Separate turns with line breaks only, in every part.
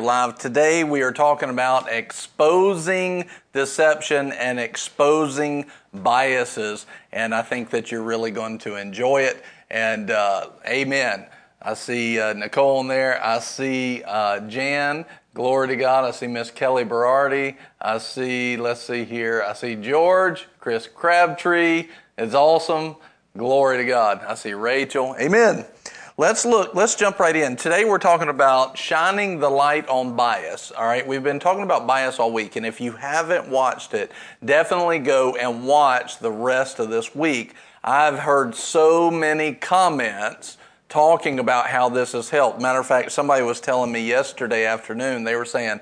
Live. Today we are talking about exposing deception and exposing biases, and I think that you're really going to enjoy it. And uh, amen. I see uh, Nicole in there. I see uh, Jan. Glory to God. I see Miss Kelly Berardi. I see, let's see here. I see George, Chris Crabtree. It's awesome. Glory to God. I see Rachel. Amen. Let's look, let's jump right in. Today we're talking about shining the light on bias. All right. We've been talking about bias all week. And if you haven't watched it, definitely go and watch the rest of this week. I've heard so many comments talking about how this has helped. Matter of fact, somebody was telling me yesterday afternoon, they were saying,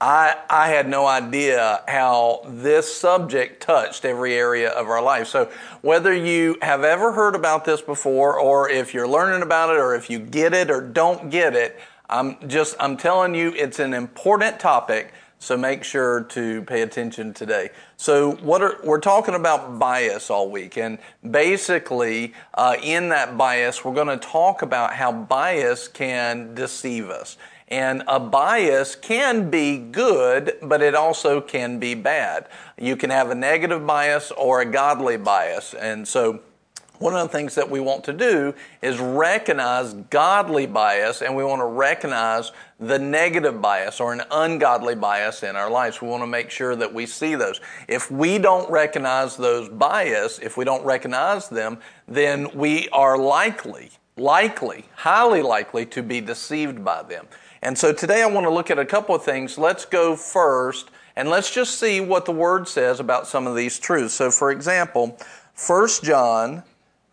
I, I had no idea how this subject touched every area of our life. So whether you have ever heard about this before or if you're learning about it or if you get it or don't get it, I'm just, I'm telling you, it's an important topic. So make sure to pay attention today. So what are, we're talking about bias all week, and basically uh, in that bias, we're going to talk about how bias can deceive us. And a bias can be good, but it also can be bad. You can have a negative bias or a godly bias. And so one of the things that we want to do is recognize godly bias and we want to recognize the negative bias or an ungodly bias in our lives. We want to make sure that we see those. If we don't recognize those bias, if we don't recognize them, then we are likely, likely, highly likely to be deceived by them. And so today I want to look at a couple of things. Let's go first and let's just see what the word says about some of these truths. So for example, 1 John,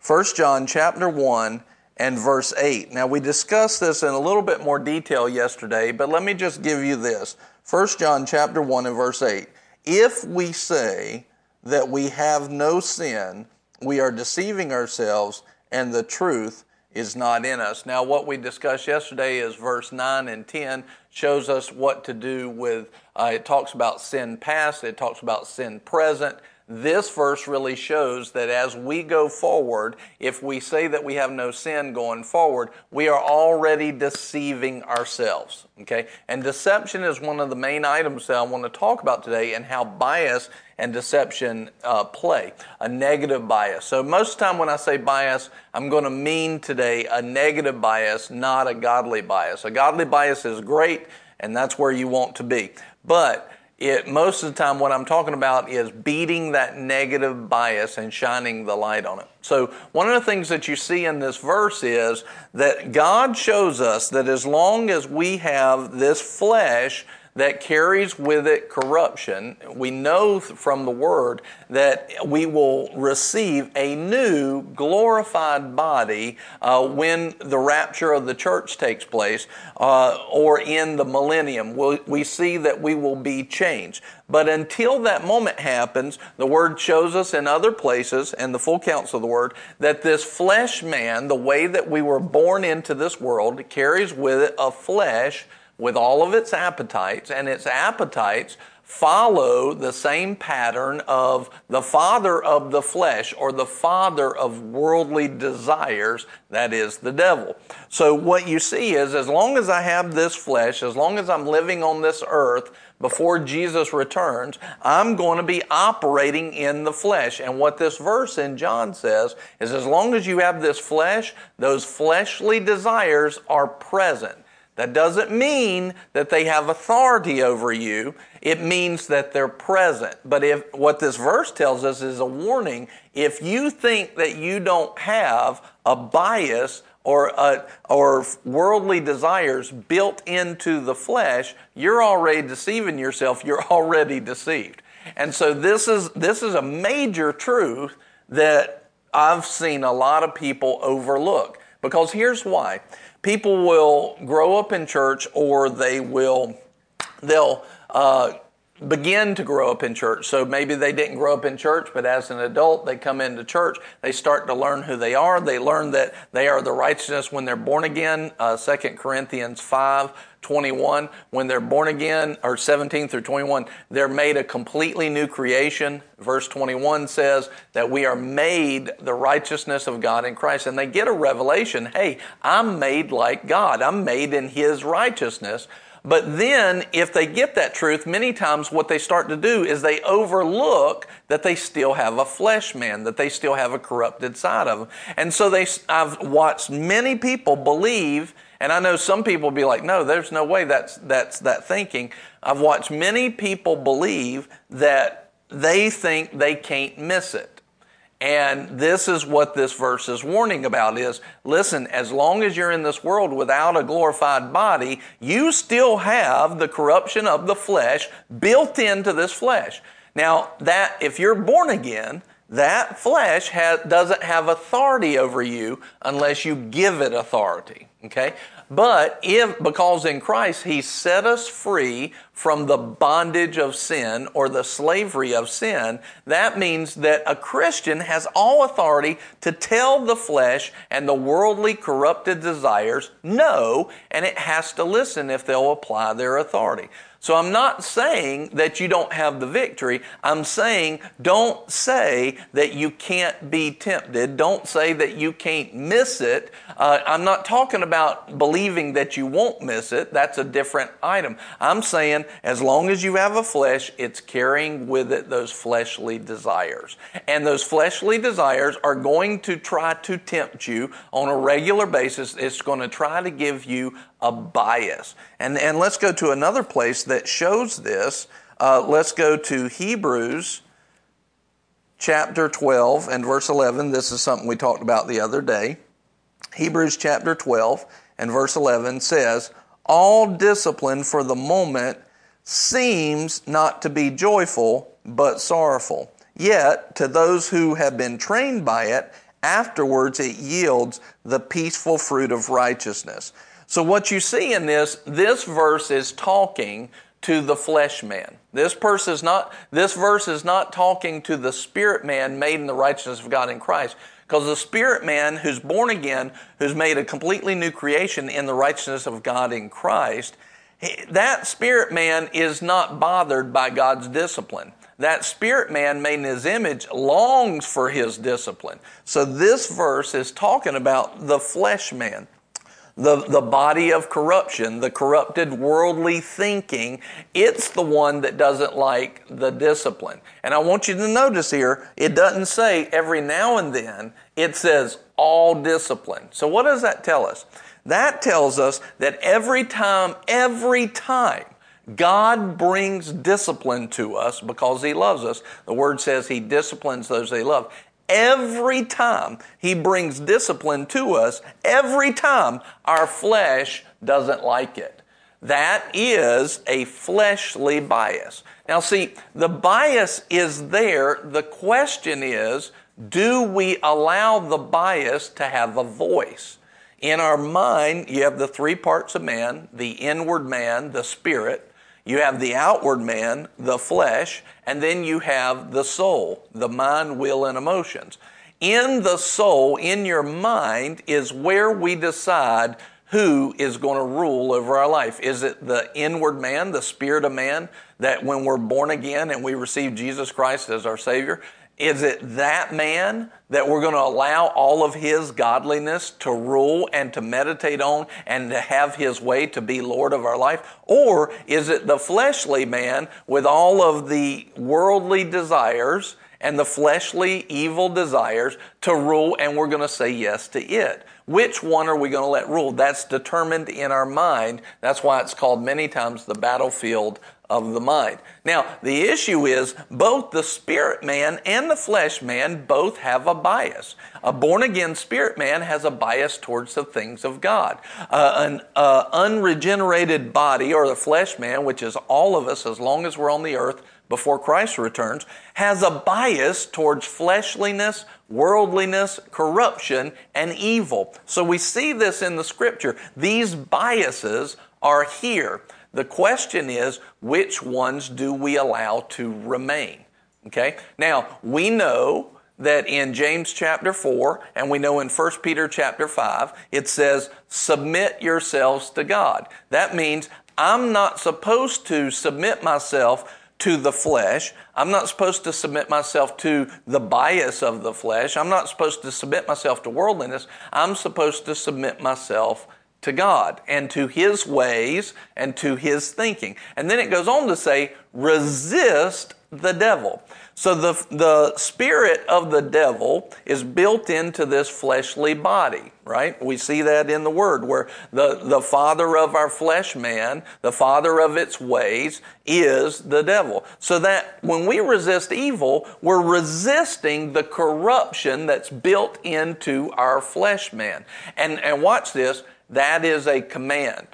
1 John chapter 1 and verse 8. Now we discussed this in a little bit more detail yesterday, but let me just give you this. 1 John chapter 1 and verse 8. If we say that we have no sin, we are deceiving ourselves and the truth is not in us. Now, what we discussed yesterday is verse 9 and 10 shows us what to do with, uh, it talks about sin past, it talks about sin present, this verse really shows that as we go forward, if we say that we have no sin going forward, we are already deceiving ourselves. Okay? And deception is one of the main items that I want to talk about today and how bias and deception uh, play a negative bias. So, most of the time when I say bias, I'm going to mean today a negative bias, not a godly bias. A godly bias is great, and that's where you want to be. But it most of the time what i'm talking about is beating that negative bias and shining the light on it. So one of the things that you see in this verse is that god shows us that as long as we have this flesh that carries with it corruption, we know from the Word that we will receive a new glorified body uh, when the rapture of the church takes place uh, or in the millennium. We'll, we see that we will be changed. But until that moment happens, the Word shows us in other places, and the full counsel of the Word, that this flesh man, the way that we were born into this world, carries with it a flesh with all of its appetites, and its appetites follow the same pattern of the father of the flesh or the father of worldly desires, that is the devil. So, what you see is as long as I have this flesh, as long as I'm living on this earth, before Jesus returns, I'm going to be operating in the flesh. And what this verse in John says is as long as you have this flesh, those fleshly desires are present. That doesn't mean that they have authority over you. It means that they're present. But if what this verse tells us is a warning, if you think that you don't have a bias or a, or worldly desires built into the flesh, you're already deceiving yourself. You're already deceived. And so this is this is a major truth that I've seen a lot of people overlook. Because here's why people will grow up in church or they will they'll uh, begin to grow up in church. So maybe they didn't grow up in church, but as an adult, they come into church. They start to learn who they are. They learn that they are the righteousness when they're born again. Uh, 2 Corinthians 5, 21. When they're born again, or 17 through 21, they're made a completely new creation. Verse 21 says that we are made the righteousness of God in Christ. And they get a revelation hey, I'm made like God. I'm made in His righteousness. But then, if they get that truth, many times what they start to do is they overlook that they still have a flesh man, that they still have a corrupted side of them. And so they, I've watched many people believe, and I know some people be like, no, there's no way that's, that's that thinking. I've watched many people believe that they think they can't miss it. And this is what this verse is warning about is listen, as long as you're in this world without a glorified body, you still have the corruption of the flesh built into this flesh. Now, that if you're born again, that flesh has, doesn't have authority over you unless you give it authority. Okay? But if, because in Christ He set us free from the bondage of sin or the slavery of sin, that means that a Christian has all authority to tell the flesh and the worldly corrupted desires no, and it has to listen if they'll apply their authority. So I'm not saying that you don't have the victory. I'm saying don't say that you can't be tempted. Don't say that you can't miss it. Uh, I'm not talking about believing that you won't miss it. That's a different item. I'm saying as long as you have a flesh, it's carrying with it those fleshly desires. And those fleshly desires are going to try to tempt you on a regular basis. It's going to try to give you a bias. And, and let's go to another place that shows this. Uh, let's go to Hebrews chapter 12 and verse 11. This is something we talked about the other day. Hebrews chapter 12 and verse 11 says, All discipline for the moment seems not to be joyful, but sorrowful. Yet, to those who have been trained by it, afterwards it yields the peaceful fruit of righteousness. So what you see in this, this verse is talking to the flesh man. This verse is not, this verse is not talking to the spirit man made in the righteousness of God in Christ. Because the spirit man who's born again, who's made a completely new creation in the righteousness of God in Christ, that spirit man is not bothered by God's discipline. That spirit man made in his image longs for his discipline. So this verse is talking about the flesh man the, the body of corruption, the corrupted worldly thinking, it's the one that doesn't like the discipline. And I want you to notice here, it doesn't say every now and then, it says all discipline. So what does that tell us? That tells us that every time, every time, God brings discipline to us because He loves us. The Word says He disciplines those He loves. Every time He brings discipline to us, every time our flesh doesn't like it. That is a fleshly bias. Now, see, the bias is there. The question is do we allow the bias to have a voice? In our mind, you have the three parts of man the inward man, the spirit, you have the outward man, the flesh, and then you have the soul, the mind, will, and emotions. In the soul, in your mind, is where we decide who is going to rule over our life. Is it the inward man, the spirit of man, that when we're born again and we receive Jesus Christ as our Savior, is it that man that we're going to allow all of his godliness to rule and to meditate on and to have his way to be Lord of our life? Or is it the fleshly man with all of the worldly desires and the fleshly evil desires to rule and we're going to say yes to it? Which one are we going to let rule? That's determined in our mind. That's why it's called many times the battlefield of the mind. Now, the issue is both the spirit man and the flesh man both have a bias. A born again spirit man has a bias towards the things of God. Uh, an uh, unregenerated body, or the flesh man, which is all of us as long as we're on the earth before Christ returns, has a bias towards fleshliness, worldliness, corruption, and evil. So we see this in the scripture. These biases are here. The question is, which ones do we allow to remain? Okay? Now, we know that in James chapter 4 and we know in 1 Peter chapter 5 it says submit yourselves to God. That means I'm not supposed to submit myself to the flesh. I'm not supposed to submit myself to the bias of the flesh. I'm not supposed to submit myself to worldliness. I'm supposed to submit myself to God and to his ways and to his thinking. And then it goes on to say, resist the devil. So the, the spirit of the devil is built into this fleshly body, right? We see that in the word where the, the father of our flesh man, the father of its ways is the devil. So that when we resist evil, we're resisting the corruption that's built into our flesh man. And, and watch this, that is a command.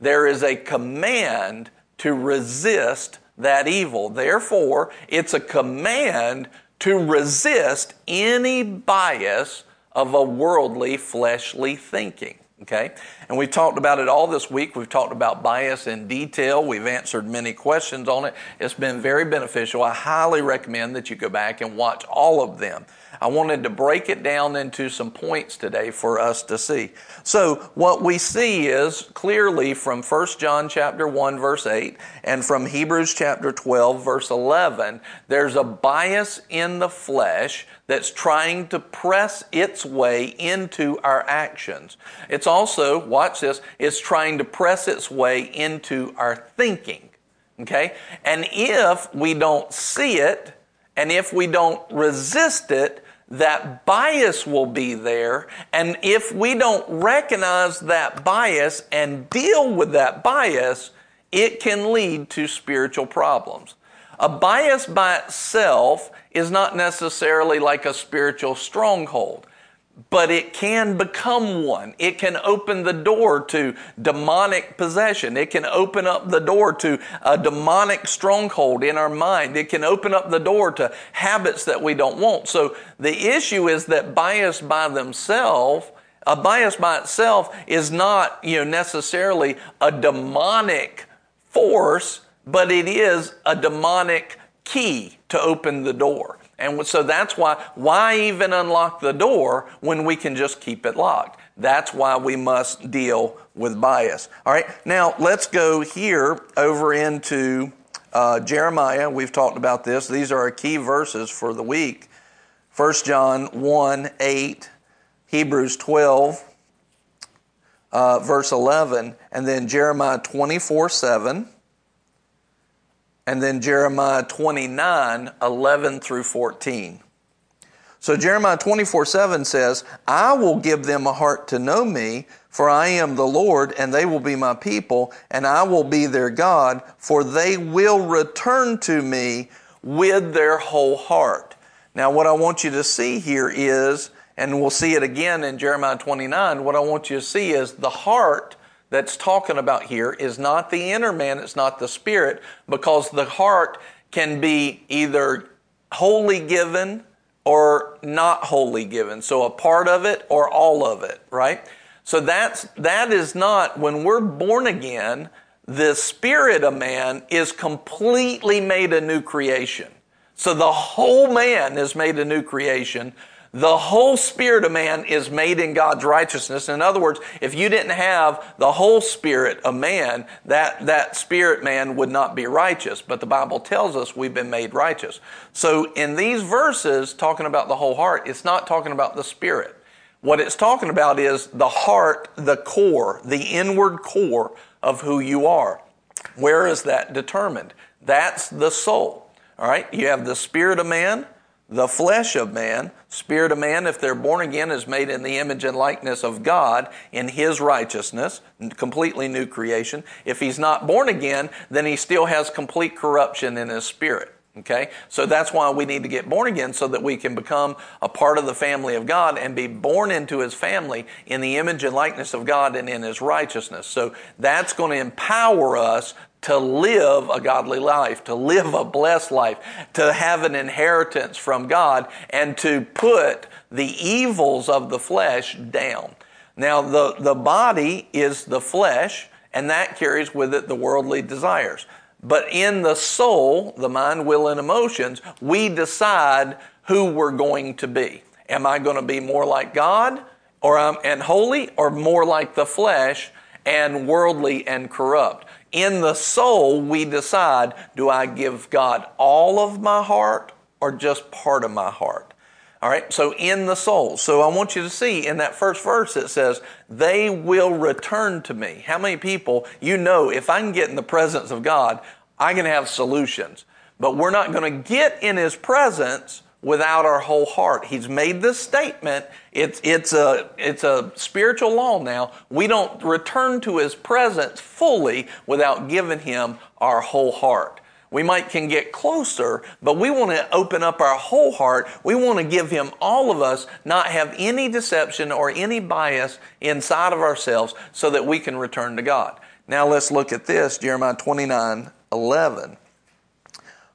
There is a command to resist that evil. Therefore, it's a command to resist any bias of a worldly, fleshly thinking. Okay? And we've talked about it all this week. We've talked about bias in detail. We've answered many questions on it. It's been very beneficial. I highly recommend that you go back and watch all of them. I wanted to break it down into some points today for us to see. So what we see is clearly from 1 John chapter 1 verse 8 and from Hebrews chapter 12 verse 11, there's a bias in the flesh that's trying to press its way into our actions. It's also, watch this, it's trying to press its way into our thinking. Okay? And if we don't see it, and if we don't resist it, that bias will be there. And if we don't recognize that bias and deal with that bias, it can lead to spiritual problems. A bias by itself is not necessarily like a spiritual stronghold but it can become one. It can open the door to demonic possession. It can open up the door to a demonic stronghold in our mind. It can open up the door to habits that we don't want. So the issue is that bias by themselves, a bias by itself is not, you know, necessarily a demonic force, but it is a demonic key to open the door. And so that's why, why even unlock the door when we can just keep it locked? That's why we must deal with bias. All right, now let's go here over into uh, Jeremiah. We've talked about this. These are our key verses for the week 1 John 1 8, Hebrews 12, uh, verse 11, and then Jeremiah 24 7 and then Jeremiah 29, 11 through 14. So Jeremiah 24, 7 says, I will give them a heart to know me, for I am the Lord, and they will be my people, and I will be their God, for they will return to me with their whole heart. Now, what I want you to see here is, and we'll see it again in Jeremiah 29, what I want you to see is the heart that's talking about here is not the inner man, it's not the spirit, because the heart can be either wholly given or not wholly given. So a part of it or all of it, right? So that's that is not when we're born again, the spirit of man is completely made a new creation. So the whole man is made a new creation the whole spirit of man is made in God's righteousness. In other words, if you didn't have the whole spirit of man, that, that spirit man would not be righteous. But the Bible tells us we've been made righteous. So in these verses, talking about the whole heart, it's not talking about the spirit. What it's talking about is the heart, the core, the inward core of who you are. Where is that determined? That's the soul. All right. You have the spirit of man, the flesh of man, spirit of man, if they're born again, is made in the image and likeness of God in his righteousness, completely new creation. If he's not born again, then he still has complete corruption in his spirit. Okay? So that's why we need to get born again so that we can become a part of the family of God and be born into his family in the image and likeness of God and in his righteousness. So that's going to empower us to live a godly life, to live a blessed life, to have an inheritance from God, and to put the evils of the flesh down. Now, the, the body is the flesh, and that carries with it the worldly desires. But in the soul, the mind, will, and emotions, we decide who we're going to be. Am I going to be more like God or um, and holy, or more like the flesh and worldly and corrupt? in the soul, we decide do I give God all of my heart or just part of my heart? All right, so in the soul. So I want you to see in that first verse it says, they will return to me. How many people, you know, if I can get in the presence of God, I can have solutions. But we're not going to get in His presence without our whole heart. He's made this statement. It's, it's, a, it's a spiritual law now. We don't return to His presence fully without giving Him our whole heart. We might can get closer, but we want to open up our whole heart. We want to give Him all of us, not have any deception or any bias inside of ourselves so that we can return to God. Now let's look at this, Jeremiah 29, 11.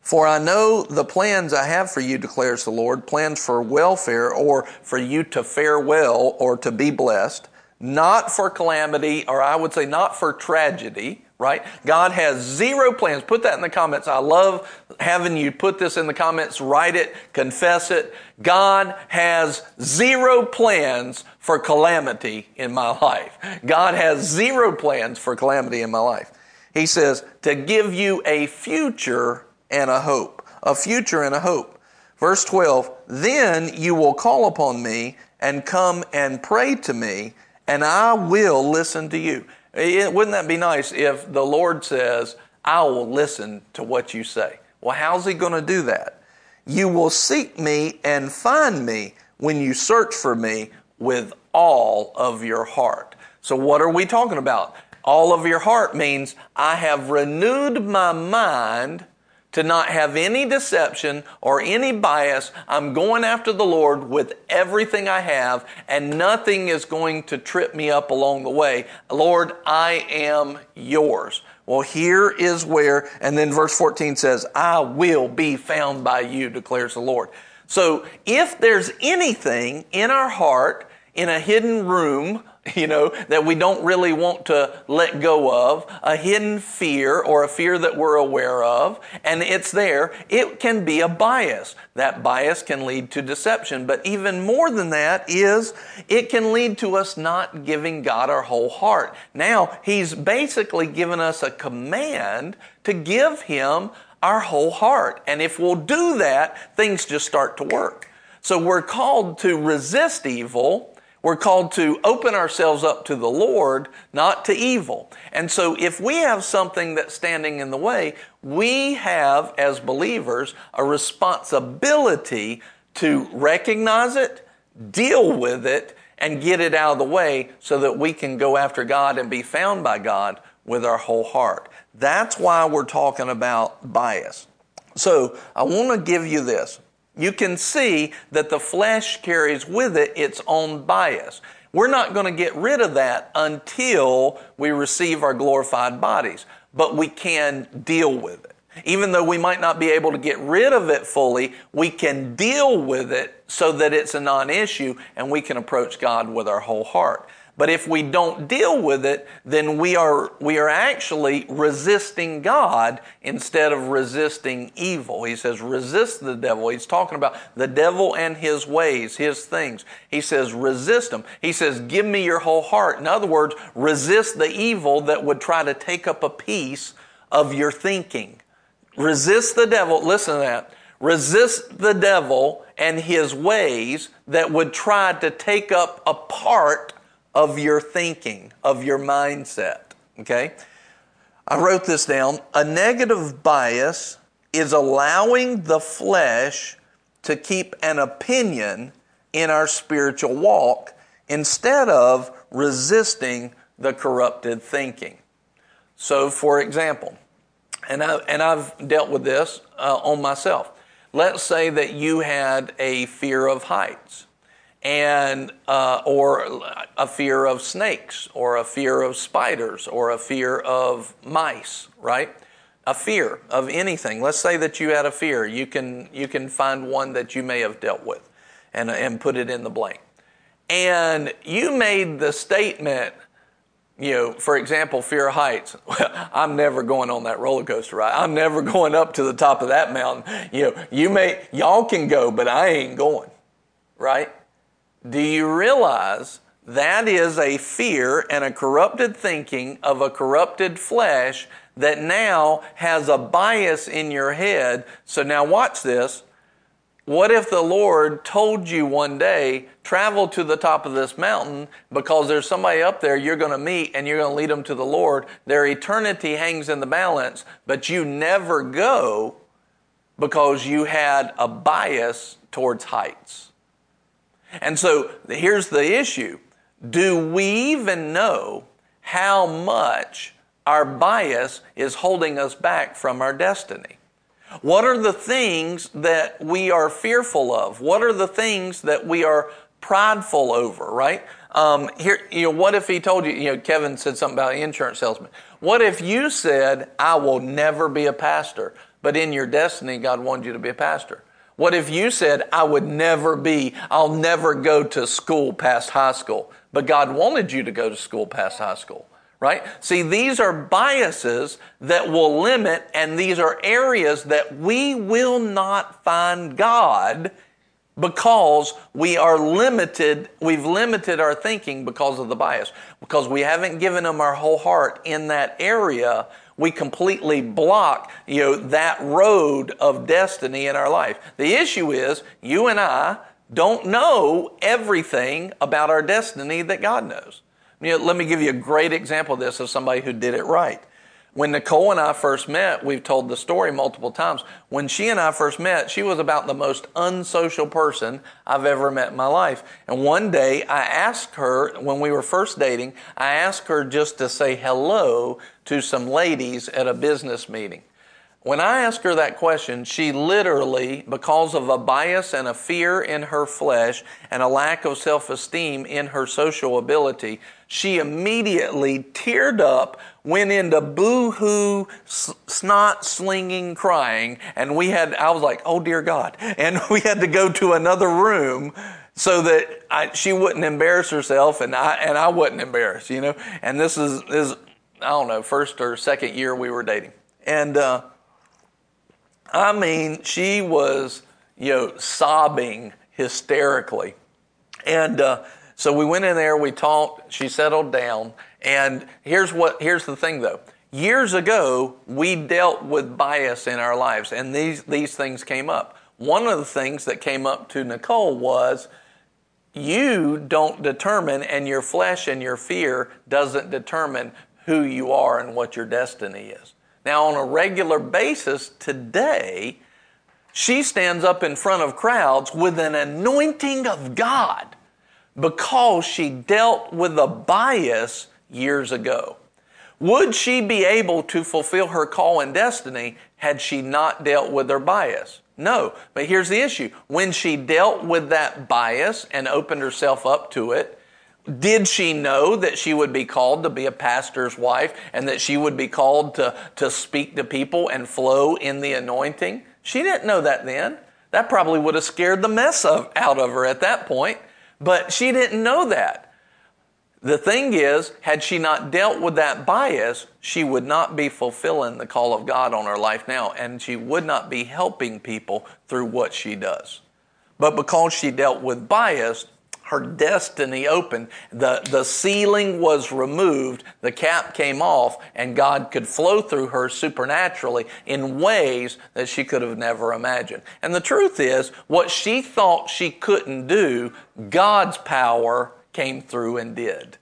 For I know the plans I have for you, declares the Lord, plans for welfare or for you to fare well or to be blessed, not for calamity, or I would say not for tragedy, right? God has zero plans. Put that in the comments. I love having you put this in the comments, write it, confess it. God has zero plans for calamity in my life. God has zero plans for calamity in my life. He says, to give you a future and a hope. A future and a hope. Verse 12, then you will call upon me and come and pray to me, and I will listen to you. wouldn't that be nice if the Lord says, I will listen to what you say? Well, how's He going to do that? You will seek me and find me when you search for me with all of your heart. So, what are we talking about? All of your heart means I have renewed my mind to not have any deception or any bias. I'm going after the Lord with everything I have, and nothing is going to trip me up along the way. Lord, I am yours. Well, here is where, and then verse 14 says, I will be found by you, declares the Lord. So if there's anything in our heart, in a hidden room, you know, that we don't really want to let go of, a hidden fear or a fear that we're aware of, and it's there, it can be a bias. That bias can lead to deception. But even more than that is it can lead to us not giving God our whole heart. Now, He's basically given us a command to give Him our whole heart. And if we'll do that, things just start to work. So we're called to resist evil we're called to open ourselves up to the Lord, not to evil. And so if we have something that's standing in the way, we have, as believers, a responsibility to recognize it, deal with it, and get it out of the way so that we can go after God and be found by God with our whole heart. That's why we're talking about bias. So I want to give you this you can see that the flesh carries with it its own bias. We're not going to get rid of that until we receive our glorified bodies, but we can deal with it. Even though we might not be able to get rid of it fully, we can deal with it so that it's a non issue and we can approach God with our whole heart. But if we don't deal with it, then we are, we are actually resisting God instead of resisting evil. He says, resist the devil. He's talking about the devil and his ways, his things. He says, resist him. He says, give me your whole heart. In other words, resist the evil that would try to take up a piece of your thinking. Resist the devil. Listen to that. Resist the devil and his ways that would try to take up a part of your thinking, of your mindset. Okay? I wrote this down. A negative bias is allowing the flesh to keep an opinion in our spiritual walk instead of resisting the corrupted thinking. So, for example, and, I, and I've dealt with this uh, on myself. Let's say that you had a fear of heights and uh, or a fear of snakes or a fear of spiders or a fear of mice right a fear of anything let's say that you had a fear you can you can find one that you may have dealt with and, and put it in the blank and you made the statement you know, for example, fear of heights. I'm never going on that roller coaster ride. I'm never going up to the top of that mountain. You know, you may, y'all can go, but I ain't going, right? Do you realize that is a fear and a corrupted thinking of a corrupted flesh that now has a bias in your head? So now watch this. what if the Lord told you one day, travel to the top of this mountain because there's somebody up there you're going to meet and you're going to lead them to the Lord? Their eternity hangs in the balance, but you never go because you had a bias towards heights. And so here's the issue Do we even know how much our bias is holding us back from our destiny? What are the things that we are fearful of? What are the things that we are prideful over, right? Um, here, you know, what if he told you, you know, Kevin said something about the insurance salesman. What if you said, I will never be a pastor, but in your destiny, God wanted you to be a pastor? What if you said, I would never be, I'll never go to school past high school, but God wanted you to go to school past high school? right? See, these are biases that will limit, and these are areas that we will not find God because we are limited, we've limited our thinking because of the bias. Because we haven't given Him our whole heart in that area, we completely block, you know, that road of destiny in our life. The issue is, you and I don't know everything about our destiny that God knows. You know, let me give you a great example of this of somebody who did it right. When Nicole and I first met, we've told the story multiple times. When she and I first met, she was about the most unsocial person I've ever met in my life. And one day I asked her, when we were first dating, I asked her just to say hello to some ladies at a business meeting. When I asked her that question, she literally, because of a bias and a fear in her flesh and a lack of self esteem in her social ability, she immediately teared up, went into boo hoo, snot slinging crying. And we had, I was like, oh dear God. And we had to go to another room so that I, she wouldn't embarrass herself and I, and I wasn't embarrassed, you know. And this is, is, I don't know, first or second year we were dating. And, uh, I mean, she was, you know, sobbing hysterically. And uh, so we went in there, we talked, she settled down. And here's what here's the thing though. Years ago, we dealt with bias in our lives, and these, these things came up. One of the things that came up to Nicole was you don't determine, and your flesh and your fear doesn't determine who you are and what your destiny is. Now, on a regular basis today, she stands up in front of crowds with an anointing of God because she dealt with a bias years ago. Would she be able to fulfill her call and destiny had she not dealt with her bias? No. But here's the issue. When she dealt with that bias and opened herself up to it, did she know that she would be called to be a pastor's wife and that she would be called to, to speak to people and flow in the anointing? She didn't know that then. That probably would have scared the mess of, out of her at that point, but she didn't know that. The thing is, had she not dealt with that bias, she would not be fulfilling the call of God on her life now, and she would not be helping people through what she does. But because she dealt with bias, her destiny opened. The, the ceiling was removed, the cap came off, and God could flow through her supernaturally in ways that she could have never imagined. And the truth is, what she thought she couldn't do, God's power came through and did.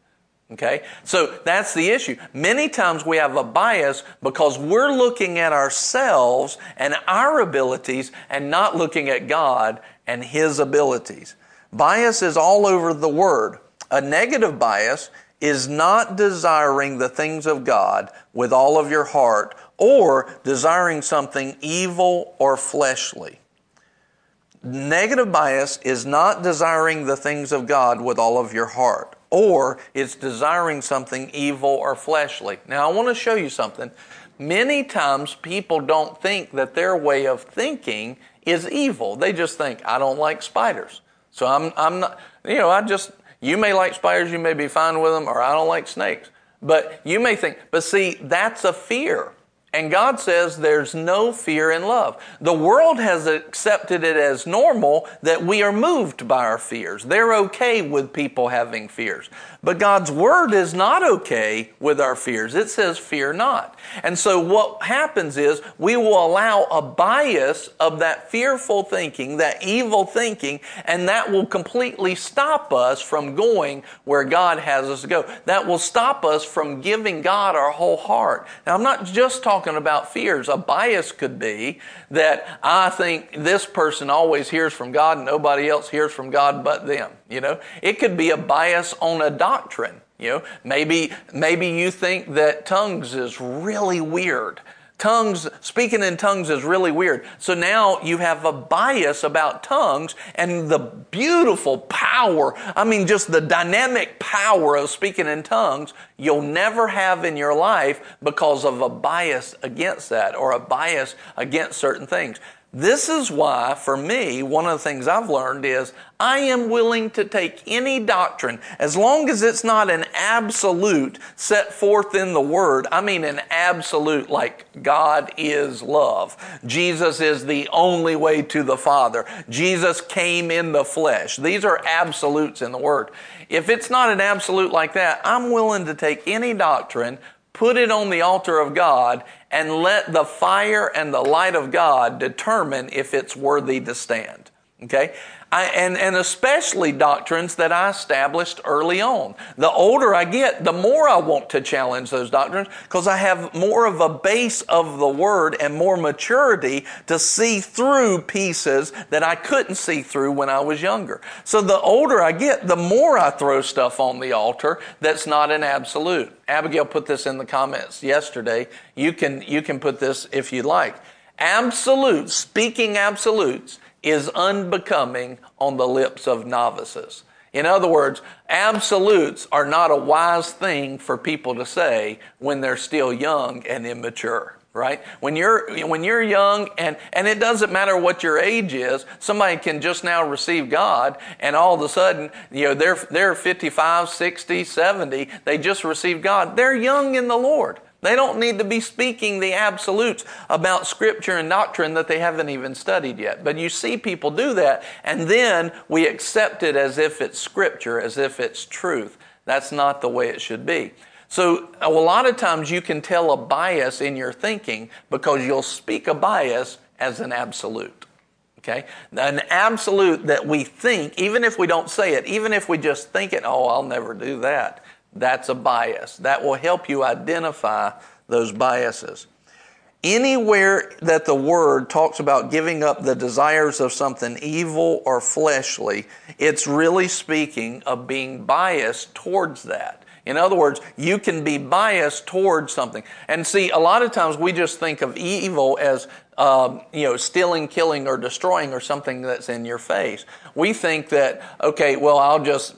Okay? So that's the issue. Many times we have a bias because we're looking at ourselves and our abilities and not looking at God and His abilities. Bias is all over the word. A negative bias is not desiring the things of God with all of your heart or desiring something evil or fleshly. Negative bias is not desiring the things of God with all of your heart, or it's desiring something evil or fleshly. Now, I want to show you something. Many times people don't think that their way of thinking is evil. They just think, I don't like spiders. So I'm, I'm not, you know, I just, you may like spiders, you may be fine with them, or I don't like snakes. But you may think, but see, that's a fear. And God says there's no fear in love. The world has accepted it as normal that we are moved by our fears. They're okay with people having fears. But God's word is not okay with our fears. It says, fear not. And so what happens is we will allow a bias of that fearful thinking, that evil thinking, and that will completely stop us from going where God has us to go. That will stop us from giving God our whole heart. Now, I'm not just talking about fears. A bias could be that I think this person always hears from God and nobody else hears from God but them. You know, it could be a bias on a doctrine. You know, maybe maybe you think that tongues is really weird. Tongues, speaking in tongues is really weird. So now you have a bias about tongues and the beautiful power, I mean, just the dynamic power of speaking in tongues, you'll never have in your life because of a bias against that or a bias against certain things. This is why, for me, one of the things I've learned is I am willing to take any doctrine as long as it's not an absolute set forth in the Word. I mean, an absolute like God is love. Jesus is the only way to the Father. Jesus came in the flesh. These are absolutes in the Word. If it's not an absolute like that, I'm willing to take any doctrine, put it on the altar of God, and let the fire and the light of God determine if it's worthy to stand. Okay? I, and, and especially doctrines that I established early on. The older I get, the more I want to challenge those doctrines because I have more of a base of the Word and more maturity to see through pieces that I couldn't see through when I was younger. So the older I get, the more I throw stuff on the altar that's not an absolute. Abigail put this in the comments yesterday. You can, you can put this if you like. Absolutes, speaking absolutes, is unbecoming on the lips of novices. In other words, absolutes are not a wise thing for people to say when they're still young and immature right? When you're when you're young and and it doesn't matter what your age is somebody can just now receive god and all of a sudden you know they're they're 55 60 70 they just received god. They're young in the lord they don't need to be speaking the absolutes about scripture and doctrine that they haven't even studied yet. But you see people do that, and then we accept it as if it's scripture, as if it's truth. That's not the way it should be. So, a lot of times you can tell a bias in your thinking because you'll speak a bias as an absolute. Okay? An absolute that we think, even if we don't say it, even if we just think it, oh, I'll never do that that's a bias. That will help you identify those biases. Anywhere that the word talks about giving up the desires of something evil or fleshly, it's really speaking of being biased towards that. In other words, you can be biased towards something. And see, a lot of times we just think of evil as um, you know, stealing, killing, or destroying, or something that's in your face. We think that, okay, well, I'll just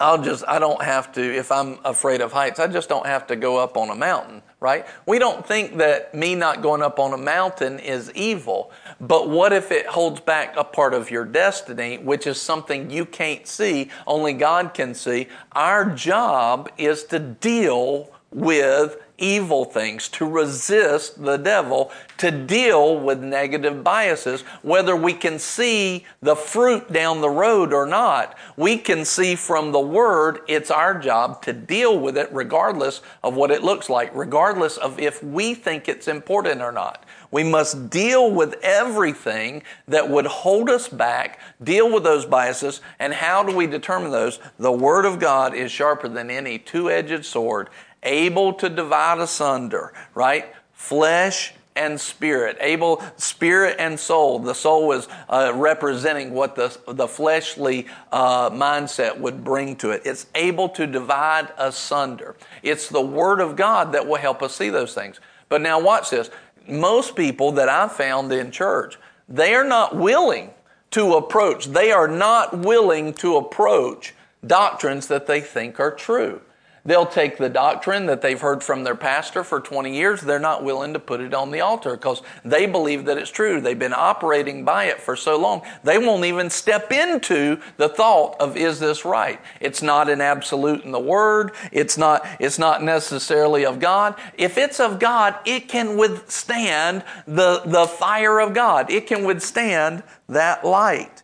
I'll just, I don't have to, if I'm afraid of heights, I just don't have to go up on a mountain, right? We don't think that me not going up on a mountain is evil. But what if it holds back a part of your destiny, which is something you can't see, only God can see? Our job is to deal with evil things, to resist the devil, to deal with negative biases, whether we can see the fruit down the road or not. We can see from the word, it's our job to deal with it regardless of what it looks like, regardless of if we think it's important or not. We must deal with everything that would hold us back, deal with those biases, and how do we determine those? The Word of God is sharper than any two edged sword, able to divide asunder, right? Flesh and spirit, able spirit and soul. The soul is uh, representing what the the fleshly uh, mindset would bring to it. It's able to divide asunder. It's the Word of God that will help us see those things. But now watch this. Most people that I've found in church, they are not willing to approach. They are not willing to approach doctrines that they think are true. They'll take the doctrine that they've heard from their pastor for 20 years. They're not willing to put it on the altar because they believe that it's true. They've been operating by it for so long. They won't even step into the thought of, is this right? It's not an absolute in the word. It's not, it's not necessarily of God. If it's of God, it can withstand the, the fire of God. It can withstand that light.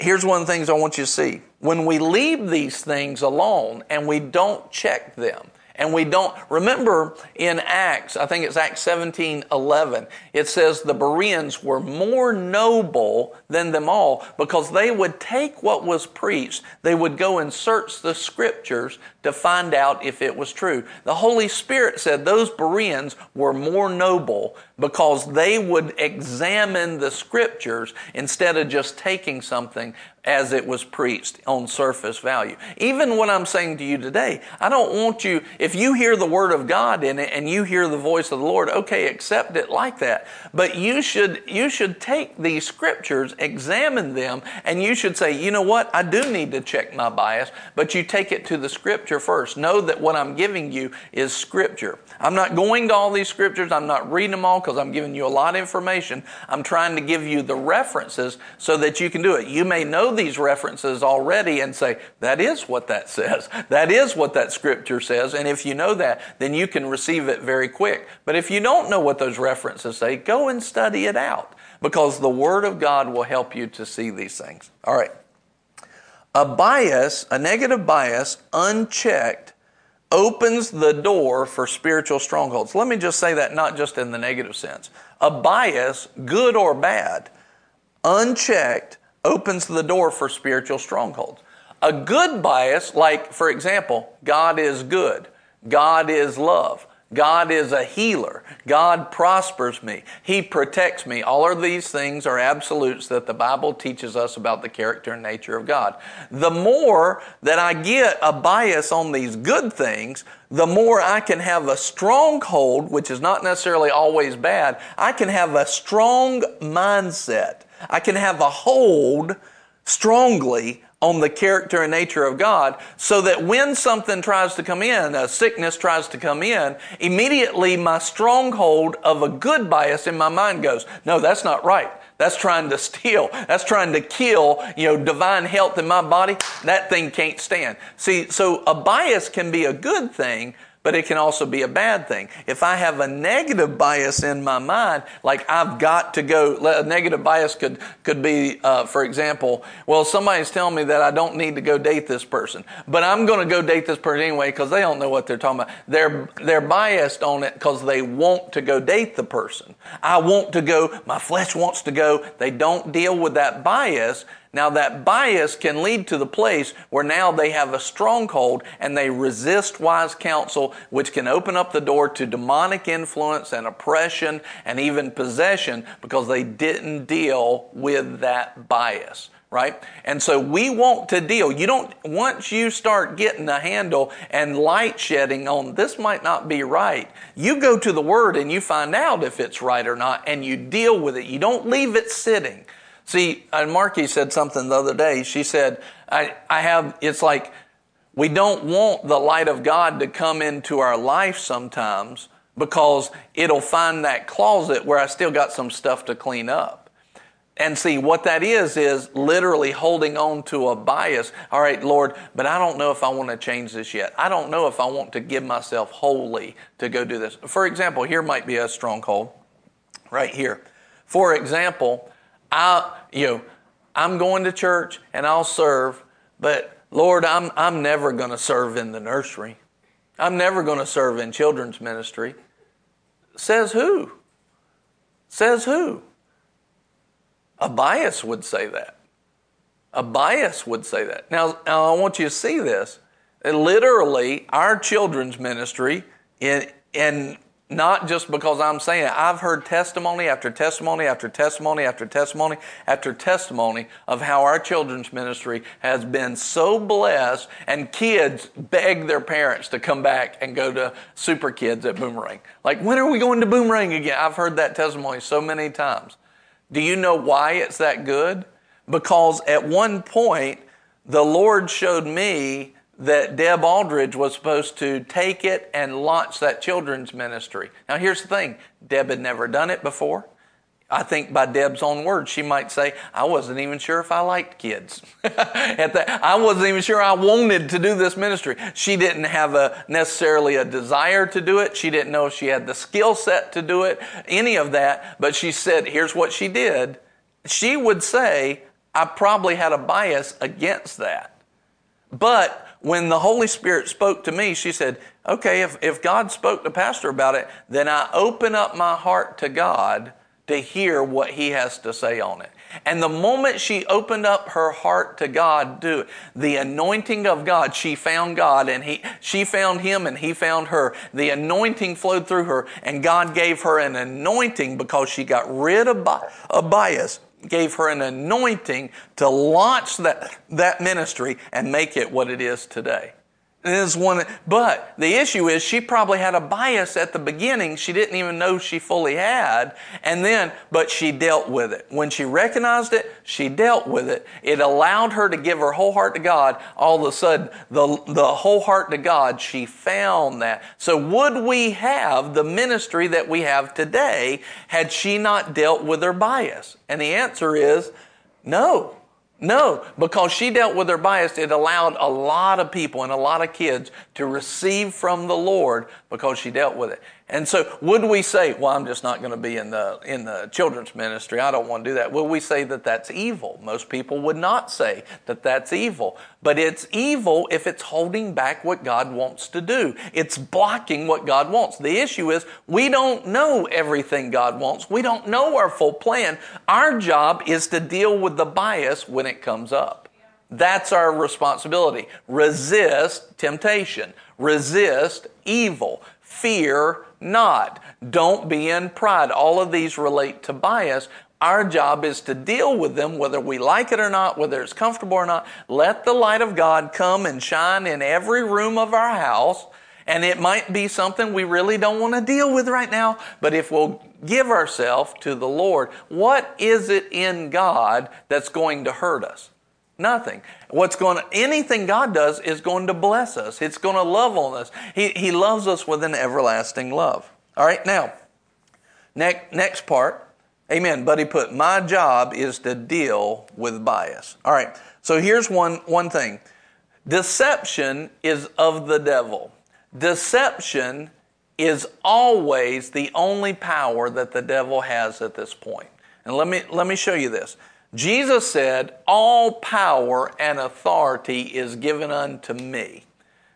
Here's one of the things I want you to see when we leave these things alone and we don't check them, and we don't remember in Acts, I think it's Acts 17 11, it says the Bereans were more noble than them all because they would take what was preached, they would go and search the scriptures to find out if it was true. The Holy Spirit said those Bereans were more noble because they would examine the scriptures instead of just taking something as it was preached on surface value. Even what I'm saying to you today, I don't want you, if you hear the word of God in it and you hear the voice of the Lord, okay, accept it like that. But you should, you should take these scriptures, examine them, and you should say, you know what, I do need to check my bias, but you take it to the scripture first. Know that what I'm giving you is scripture. I'm not going to all these scriptures, I'm not reading them all because I'm giving you a lot of information. I'm trying to give you the references so that you can do it. You may know these references already and say, that is what that says. That is what that scripture says. And if you know that, then you can receive it very quick. But if you don't know what those references say, go and study it out because the Word of God will help you to see these things. All right. A bias, a negative bias, unchecked, opens the door for spiritual strongholds. Let me just say that not just in the negative sense. A bias, good or bad, unchecked, opens the door for spiritual strongholds. A good bias, like, for example, God is good, God is love, God is a healer. God prospers me. He protects me. All of these things are absolutes that the Bible teaches us about the character and nature of God. The more that I get a bias on these good things, the more I can have a stronghold, which is not necessarily always bad. I can have a strong mindset I can have a hold strongly on the character and nature of God so that when something tries to come in, a sickness tries to come in, immediately my stronghold of a good bias in my mind goes, no, that's not right. That's trying to steal. That's trying to kill, you know, divine health in my body. That thing can't stand. See, so a bias can be a good thing, but it can also be a bad thing. If I have a negative bias in my mind, like I've got to go, a negative bias could, could be, uh, for example, well, somebody's telling me that I don't need to go date this person, but I'm going to go date this person anyway because they don't know what they're talking about. They're, they're biased on it because they want to go date the person. I want to go, my flesh wants to go. They don't deal with that bias now that bias can lead to the place where now they have a stronghold and they resist wise counsel, which can open up the door to demonic influence and oppression and even possession because they didn't deal with that bias right? And so we want to deal. You don't, once you start getting a handle and light shedding on this might not be right, you go to the Word and you find out if it's right or not and you deal with it. You don't leave it sitting. See, and Marky said something the other day. She said, I, I have, it's like we don't want the light of God to come into our life sometimes because it'll find that closet where I still got some stuff to clean up. And see, what that is, is literally holding on to a bias. All right, Lord, but I don't know if I want to change this yet. I don't know if I want to give myself wholly to go do this. For example, here might be a stronghold right here. For example, I, you know, I'm going to church and I'll serve, but Lord, I'm, I'm never going to serve in the nursery. I'm never going to serve in children's ministry. Says who? Says who? A bias would say that. A bias would say that. Now, now I want you to see this. Literally, our children's ministry in, in not just because I'm saying it. I've heard testimony after testimony after testimony after testimony after testimony of how our children's ministry has been so blessed, and kids beg their parents to come back and go to Super Kids at Boomerang. Like, when are we going to Boomerang again? I've heard that testimony so many times. Do you know why it's that good? Because at one point, the Lord showed me that Deb Aldridge was supposed to take it and launch that children's ministry. Now, here's the thing Deb had never done it before. I think by Deb's own words, she might say, I wasn't even sure if I liked kids. At I wasn't even sure I wanted to do this ministry. She didn't have a necessarily a desire to do it. She didn't know if she had the skill set to do it, any of that. But she said, here's what she did. She would say, I probably had a bias against that. But when the Holy Spirit spoke to me, she said, okay, if, if God spoke to Pastor about it, then I open up my heart to God to hear what he has to say on it. And the moment she opened up her heart to God, do the anointing of God, she found God and he, she found him and he found her. The anointing flowed through her and God gave her an anointing because she got rid of, a bias gave her an anointing to launch that, that ministry and make it what it is today. Is one, but the issue is she probably had a bias at the beginning she didn't even know she fully had, and then, but she dealt with it. When she recognized it, she dealt with it. It allowed her to give her whole heart to God. All of a sudden, the, the whole heart to God, she found that. So would we have the ministry that we have today had she not dealt with her bias? And the answer is no. No, because she dealt with her bias, it allowed a lot of people and a lot of kids to receive from the Lord because she dealt with it. And so, would we say, "Well, I'm just not going to be in the in the children's ministry. I don't want to do that." Would we say that that's evil? Most people would not say that that's evil, but it's evil if it's holding back what God wants to do. It's blocking what God wants. The issue is we don't know everything God wants. We don't know our full plan. Our job is to deal with the bias when it comes up. That's our responsibility. Resist temptation. Resist evil. Fear not. Don't be in pride. All of these relate to bias. Our job is to deal with them, whether we like it or not, whether it's comfortable or not. Let the light of God come and shine in every room of our house. And it might be something we really don't want to deal with right now, but if we'll give ourselves to the Lord, what is it in God that's going to hurt us? Nothing. What's going to, anything God does is going to bless us. It's going to love on us. He, he loves us with an everlasting love. All right, now, next, next part. Amen. He put, my job is to deal with bias. All right, so here's one, one thing deception is of the devil. Deception is always the only power that the devil has at this point. And let me, let me show you this. Jesus said, All power and authority is given unto me.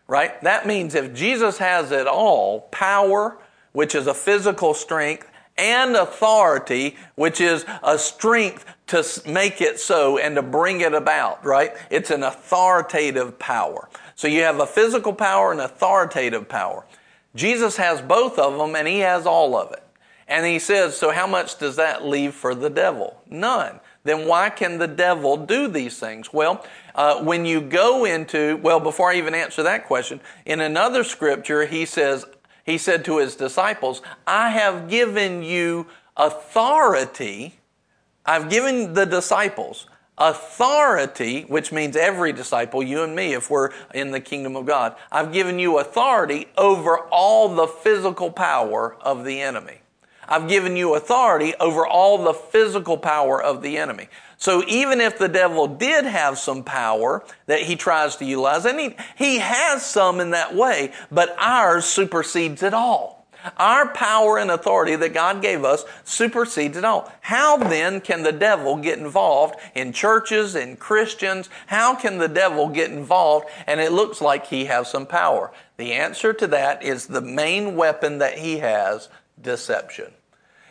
Right? That means if Jesus has it all, power, which is a physical strength, and authority, which is a strength to make it so and to bring it about, right? It's an authoritative power. So you have a physical power and authoritative power. Jesus has both of them and he has all of it. And he says, so how much does that leave for the devil? None then why can the devil do these things? Well, uh, when you go into, well, before I even answer that question, in another scripture, he says, he said to his disciples, I have given you authority. I've given the disciples authority, which means every disciple, you and me, if we're in the kingdom of God. I've given you authority over all the physical power of the enemy. I've given you authority over all the physical power of the enemy. So even if the devil did have some power that he tries to utilize, and he, he has some in that way, but ours supersedes it all. Our power and authority that God gave us supersedes it all. How then can the devil get involved in churches and Christians? How can the devil get involved and it looks like he has some power? The answer to that is the main weapon that he has, deception.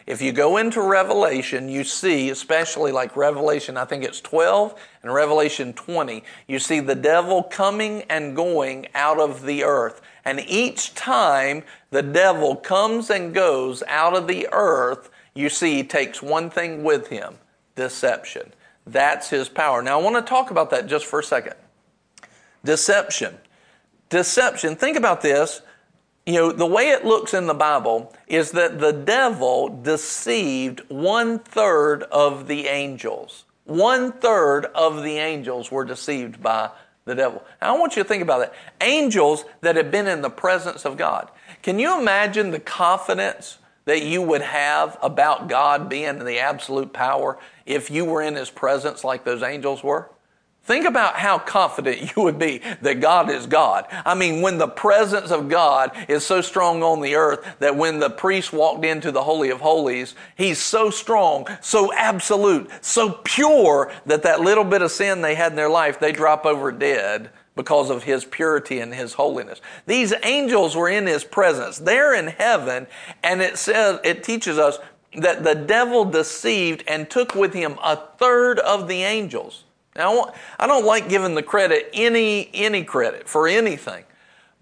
If you go into Revelation, you see, especially like Revelation, I think it's 12 and Revelation 20, you see the devil coming and going out of the earth. And each time the devil comes and goes out of the earth, you see he takes one thing with him deception. That's his power. Now, I want to talk about that just for a second. Deception. Deception. Think about this you know, the way it looks in the Bible is that the devil deceived one third of the angels. One third of the angels were deceived by the devil. And I want you to think about that. Angels that have been in the presence of God. Can you imagine the confidence that you would have about God being the absolute power if you were in His presence like those angels were? Think about how confident you would be that God is God. I mean, when the presence of God is so strong on the earth that when the priest walked into the Holy of Holies, he's so strong, so absolute, so pure that that little bit of sin they had in their life, they drop over dead because of his purity and his holiness. These angels were in his presence. They're in heaven, and it says, it teaches us that the devil deceived and took with him a third of the angels. Now, I don't like giving the credit any, any credit for anything,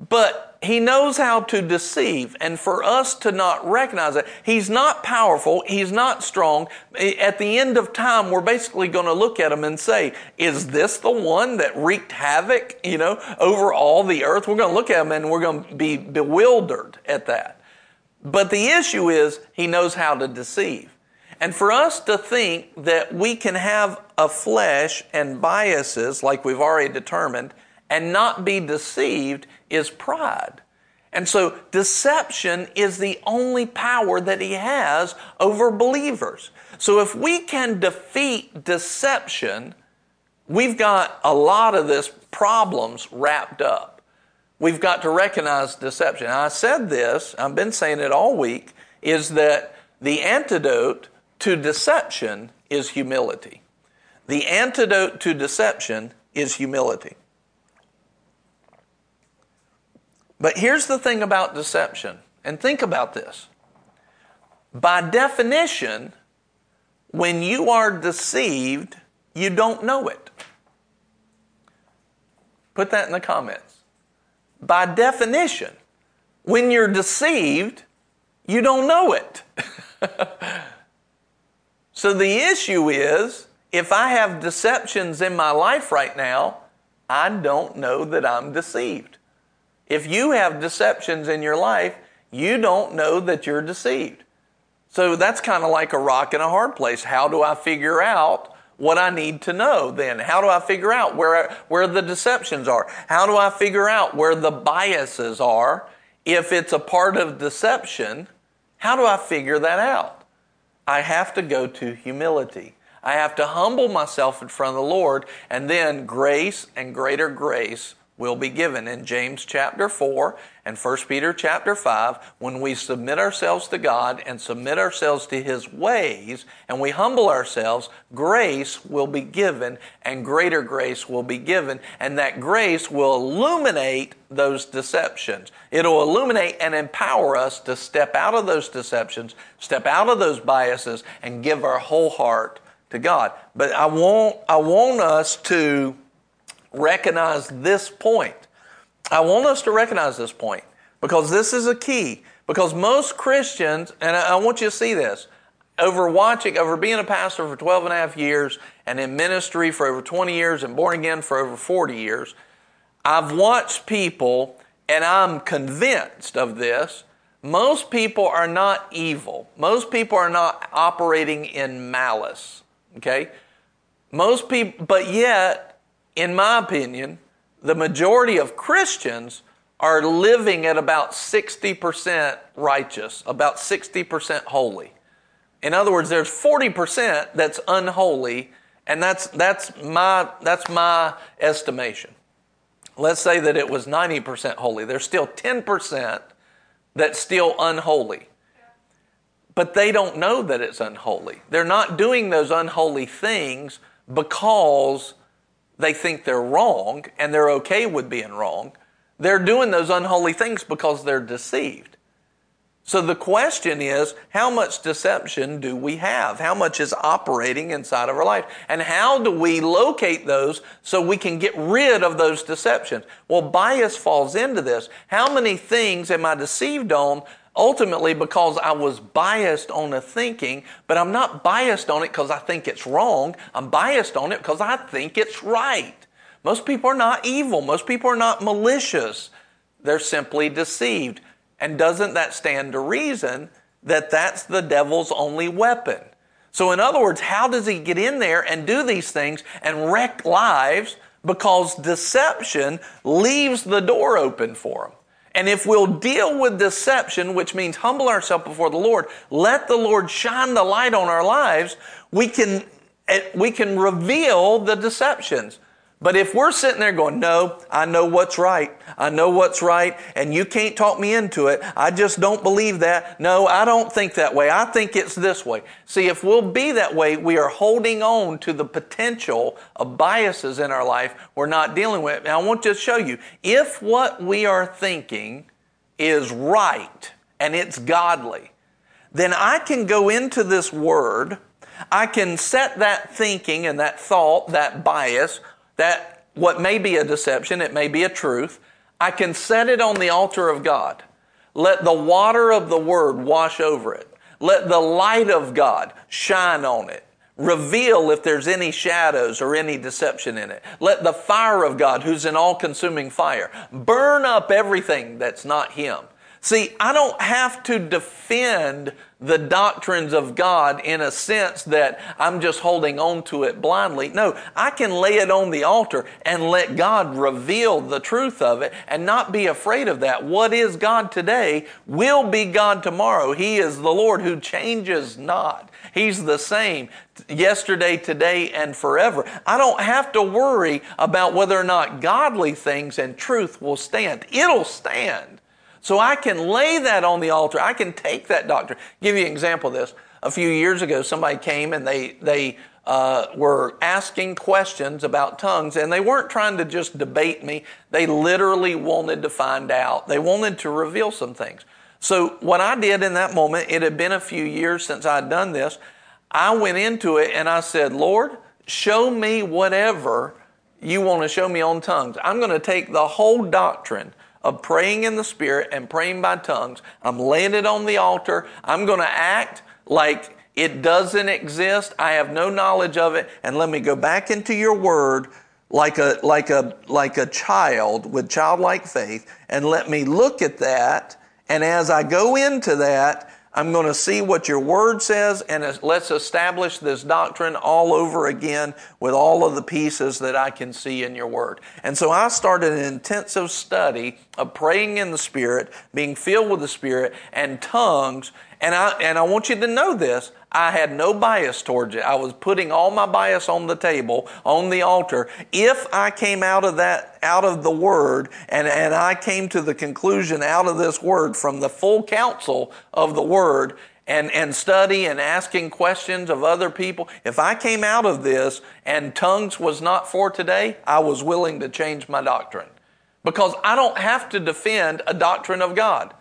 but he knows how to deceive. And for us to not recognize it, he's not powerful, he's not strong. At the end of time, we're basically going to look at him and say, Is this the one that wreaked havoc, you know, over all the earth? We're going to look at him and we're going to be bewildered at that. But the issue is, he knows how to deceive. And for us to think that we can have a flesh and biases, like we've already determined, and not be deceived is pride. And so deception is the only power that he has over believers. So if we can defeat deception, we've got a lot of this problems wrapped up. We've got to recognize deception. I said this, I've been saying it all week, is that the antidote to deception is humility. The antidote to deception is humility. But here's the thing about deception, and think about this. By definition, when you are deceived, you don't know it. Put that in the comments. By definition, when you're deceived, you don't know it. So the issue is if I have deceptions in my life right now, I don't know that I'm deceived. If you have deceptions in your life, you don't know that you're deceived. So that's kind of like a rock in a hard place. How do I figure out what I need to know then? How do I figure out where, where the deceptions are? How do I figure out where the biases are? If it's a part of deception, how do I figure that out? I have to go to humility. I have to humble myself in front of the Lord, and then grace and greater grace will be given in James chapter 4 and 1 Peter chapter 5 when we submit ourselves to God and submit ourselves to his ways and we humble ourselves grace will be given and greater grace will be given. And that grace will illuminate those deceptions. It'll illuminate and empower us to step out of those deceptions step out of those biases and give our whole heart to God. But I want I want us to recognize this point. I want us to recognize this point because this is a key. Because most Christians, and I, want you to see this, over watching, over being a pastor for 12 and a half years and in ministry for over 20 years and born again for over 40 years, I've watched people, and I'm convinced of this. Most people are not evil. Most people are not operating in malice. Okay? Most people, but yet, in my opinion, the majority of Christians are living at about 60% righteous, about 60% holy. In other words, there's 40% that's unholy, and that's, that's, my, that's my estimation. Let's say that it was 90% holy. There's still 10% that's still unholy. But they don't know that it's unholy. They're not doing those unholy things because they think they're wrong and they're okay with being wrong. They're doing those unholy things because they're deceived. So the question is, how much deception do we have? How much is operating inside of our life? And how do we locate those so we can get rid of those deceptions? Well, bias falls into this. How many things am I deceived on ultimately because I was biased on a thinking, but I'm not biased on it because I think it's wrong. I'm biased on it because I think it's right. Most people are not evil. Most people are not malicious. They're simply deceived. And doesn't that stand to reason that that's the devil's only weapon? So, in other words, how does he get in there and do these things and wreck lives? because deception leaves the door open for them. And if we'll deal with deception, which means humble ourselves before the Lord, let the Lord shine the light on our lives, we can, eh, we can reveal the deceptions. But if we're sitting there going, no, I know what's right. I know what's right, and you can't talk me into it. I just don't believe that. No, I don't think that way. I think it's this way. See, if we'll be that way, we are holding on to the potential of biases in our life we're not dealing with. And I want to show you if what we are thinking is right and it's godly, then I can go into this word. I can set that thinking and that thought, that bias, that what may be a deception, it may be a truth, I can set it on the altar of God. Let the water of the Word wash over it. Let the light of God shine on it. Reveal if there's any shadows or any deception in it. Let the fire of God, who's an all consuming fire, burn up everything that's not Him. See, I don't have to defend the doctrines of God in a sense that I'm just holding on to it blindly. No, I can lay it on the altar and let God reveal the truth of it and not be afraid of that. What is God today will be God tomorrow. He is the Lord who changes not. He's the same yesterday, today, and forever. I don't have to worry about whether or not godly things and truth will stand. It'll stand. So I can lay that on the altar. I can take that doctrine. Give you an example of this. A few years ago, somebody came and they, they uh, were asking questions about tongues, and they weren't trying to just debate me. They literally wanted to find out. They wanted to reveal some things. So, what I did in that moment, it had been a few years since I'd done this. I went into it and I said, Lord, show me whatever you want to show me on tongues. I'm going to take the whole doctrine of praying in the Spirit and praying by tongues. I'm laying it on the altar. I'm going to act like it doesn't exist. I have no knowledge of it. And let me go back into your word like a, like a, like a child with childlike faith and let me look at that. And as I go into that, I'm going to see what your word says, and let's establish this doctrine all over again with all of the pieces that I can see in your word. And so I started an intensive study of praying in the Spirit, being filled with the Spirit, and tongues. And I, and I want you to know this. I had no bias towards it. I was putting all my bias on the table, on the altar. If I came out of that, out of the word, and, and I came to the conclusion out of this word from the full counsel of the word, and, and study and asking questions of other people, if I came out of this and tongues was not for today, I was willing to change my doctrine. Because I don't have to defend a doctrine of God.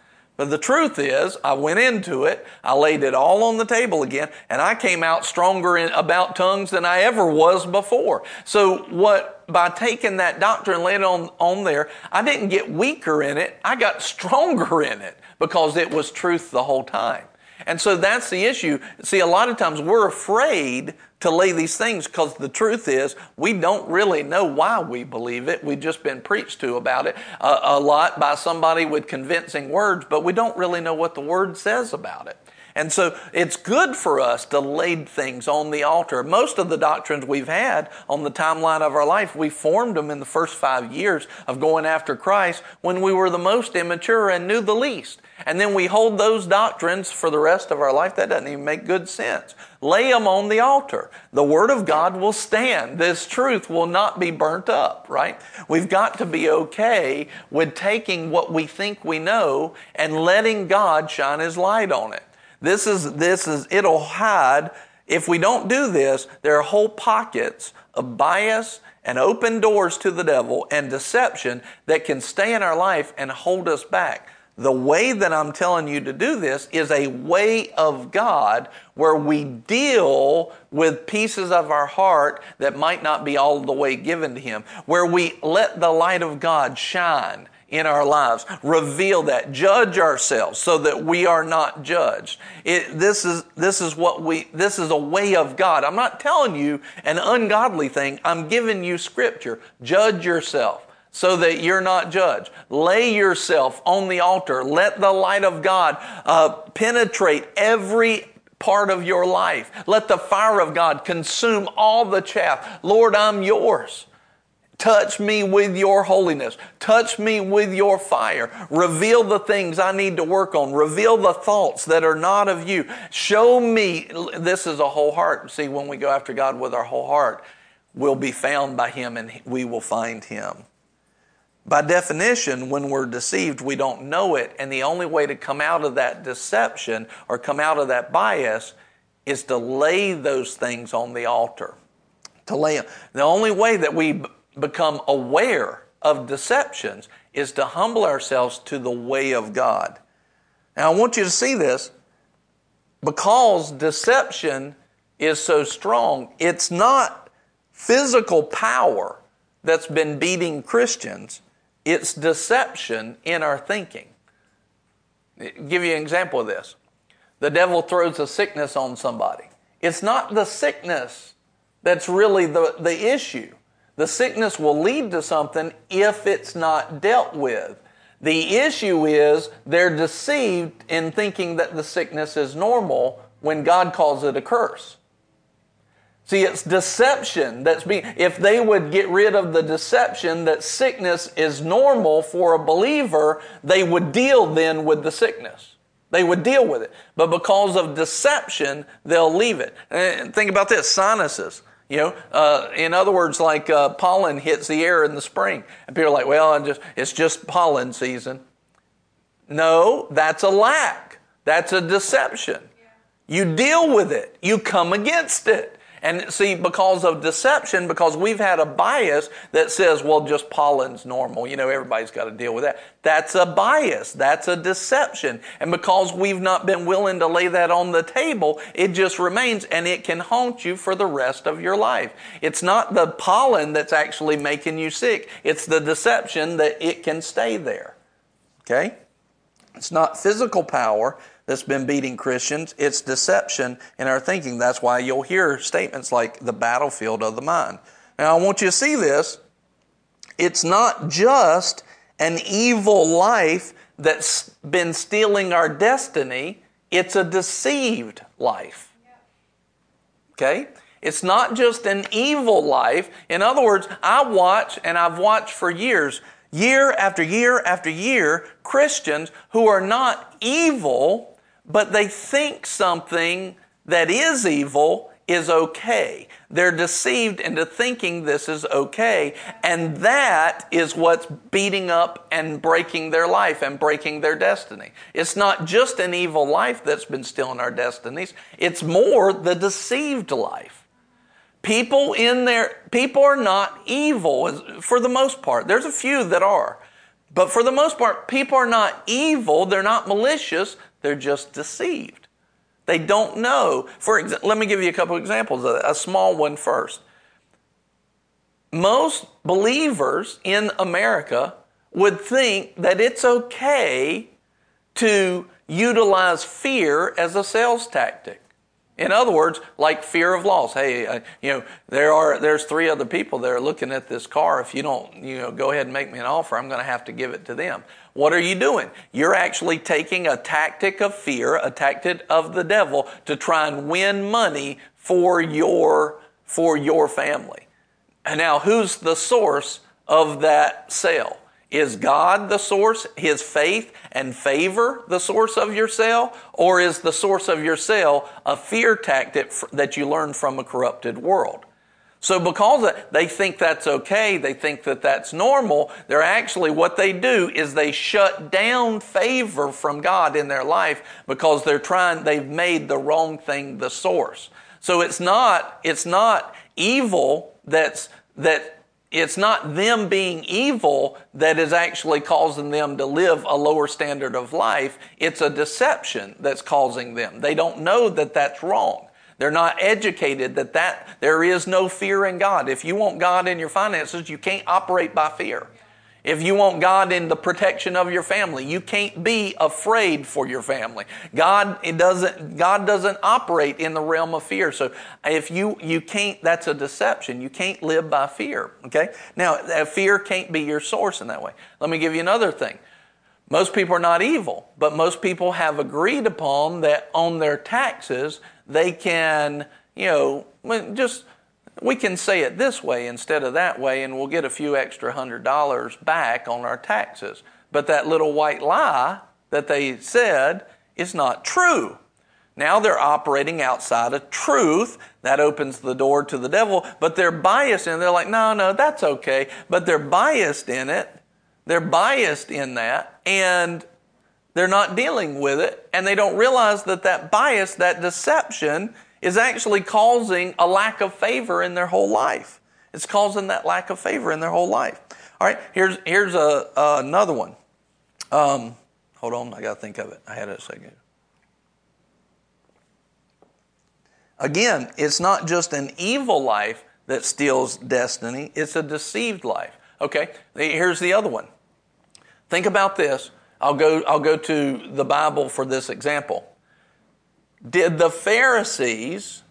But the truth is, I went into it, I laid it all on the table again, and I came out stronger in, about tongues than I ever was before. So what, by taking that doctrine and laying it on, on there, I didn't get weaker in it, I got stronger in it because it was truth the whole time. And so that's the issue. See, a lot of times we're afraid to lay these things because the truth is we don't really know why we believe it. We've just been preached to about it a, a lot by somebody with convincing words, but we don't really know what the word says about it. And so it's good for us to lay things on the altar. Most of the doctrines we've had on the timeline of our life, we formed them in the first five years of going after Christ when we were the most immature and knew the least. And then we hold those doctrines for the rest of our life. That doesn't even make good sense. Lay them on the altar. The Word of God will stand. This truth will not be burnt up, right? We've got to be okay with taking what we think we know and letting God shine His light on it. This is, this is, it'll hide. If we don't do this, there are whole pockets of bias and open doors to the devil and deception that can stay in our life and hold us back. The way that I'm telling you to do this is a way of God where we deal with pieces of our heart that might not be all the way given to Him, where we let the light of God shine in our lives. Reveal that. Judge ourselves so that we are not judged. It, this is, this is what we, this is a way of God. I'm not telling you an ungodly thing. I'm giving you scripture. Judge yourself so that you're not judged. Lay yourself on the altar. Let the light of God uh, penetrate every part of your life. Let the fire of God consume all the chaff. Lord, I'm yours. Touch me with your holiness. Touch me with your fire. Reveal the things I need to work on. Reveal the thoughts that are not of you. Show me. This is a whole heart. See, when we go after God with our whole heart, we'll be found by Him and we will find Him. By definition, when we're deceived, we don't know it. And the only way to come out of that deception or come out of that bias is to lay those things on the altar. To lay them. The only way that we become aware of deceptions is to humble ourselves to the way of God. Now, I want you to see this because deception is so strong, it's not physical power that's been beating Christians, it's deception in our thinking. I'll give you an example of this. The devil throws a sickness on somebody. It's not the sickness that's really the, the issue. The sickness will lead to something if it's not dealt with. The issue is they're deceived in thinking that the sickness is normal when God calls it a curse. See, it's deception that's being, if they would get rid of the deception that sickness is normal for a believer, they would deal then with the sickness. They would deal with it. But because of deception, they'll leave it. And think about this sinuses. You know, uh, in other words, like uh, pollen hits the air in the spring, and people are like, "Well, I'm just, it's just pollen season." No, that's a lack. That's a deception. You deal with it. You come against it. And see, because of deception, because we've had a bias that says, well, just pollen's normal. You know, everybody's got to deal with that. That's a bias. That's a deception. And because we've not been willing to lay that on the table, it just remains and it can haunt you for the rest of your life. It's not the pollen that's actually making you sick. It's the deception that it can stay there. Okay? It's not physical power that's been beating Christians. It's deception in our thinking. That's why you'll hear statements like the battlefield of the mind. Now, I want you to see this. It's not just an evil life that's been stealing our destiny, it's a deceived life. Okay? It's not just an evil life. In other words, I watch, and I've watched for years, year after year after year, Christians who are not evil but they think something that is evil is okay. They're deceived into thinking this is okay, and that is what's beating up and breaking their life and breaking their destiny. It's not just an evil life that's been stealing our destinies, it's more the deceived life. People in there, people are not evil for the most part. There's a few that are. But for the most part, people are not evil, they're not malicious, they're just deceived. They don't know. For example, let me give you a couple examples. A small one first. Most believers in America would think that it's okay to utilize fear as a sales tactic. In other words, like fear of loss. Hey, uh, you know, there are there's three other people that are looking at this car. If you don't, you know, go ahead and make me an offer, I'm going to have to give it to them. What are you doing? You're actually taking a tactic of fear, a tactic of the devil to try and win money for your for your family. And now who's the source of that sale? Is God the source, His faith and favor the source of your sale? Or is the source of your sale a fear tactic that you learned from a corrupted world? So because they think that's okay, they think that that's normal, they're actually, what they do is they shut down favor from God in their life because they're trying, they've made the wrong thing the source. So it's not, it's not evil that's, that it's not them being evil that is actually causing them to live a lower standard of life. It's a deception that's causing them. They don't know that that's wrong. They're not educated that, that there is no fear in God. If you want God in your finances, you can't operate by fear. If you want God in the protection of your family, you can't be afraid for your family. God it doesn't God doesn't operate in the realm of fear. So if you you can't that's a deception. You can't live by fear, okay? Now, uh, fear can't be your source in that way. Let me give you another thing. Most people are not evil, but most people have agreed upon that on their taxes they can, you know, just we can say it this way instead of that way, and we'll get a few extra hundred dollars back on our taxes. But that little white lie that they said is not true. Now they're operating outside of truth. That opens the door to the devil, but they're biased and they're like, no, no, that's okay. But they're biased in it. They're biased in that and they're not dealing with it and they don't realize that that bias, that deception is actually causing a lack of favor in their whole life. It's causing that lack of favor in their whole life. All right, here's, here's a, uh, another one. Um, hold on, I got to think of it. I had it a second. Again, it's not just an evil life that steals destiny, it's a deceived life. Okay, here's the other one. Think about this. I'll go, I'll go to the Bible for this example. Did the Pharisees,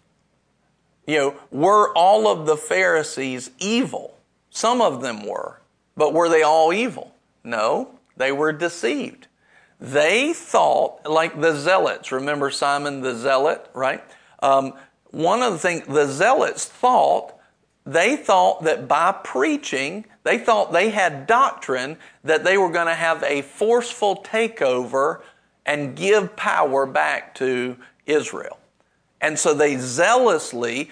you know, were all of the Pharisees evil? Some of them were, but were they all evil? No, they were deceived. They thought, like the Zealots, remember Simon the Zealot, right? Um, one of the things the Zealots thought, they thought that by preaching, they thought they had doctrine that they were going to have a forceful takeover and give power back to Israel. And so they zealously,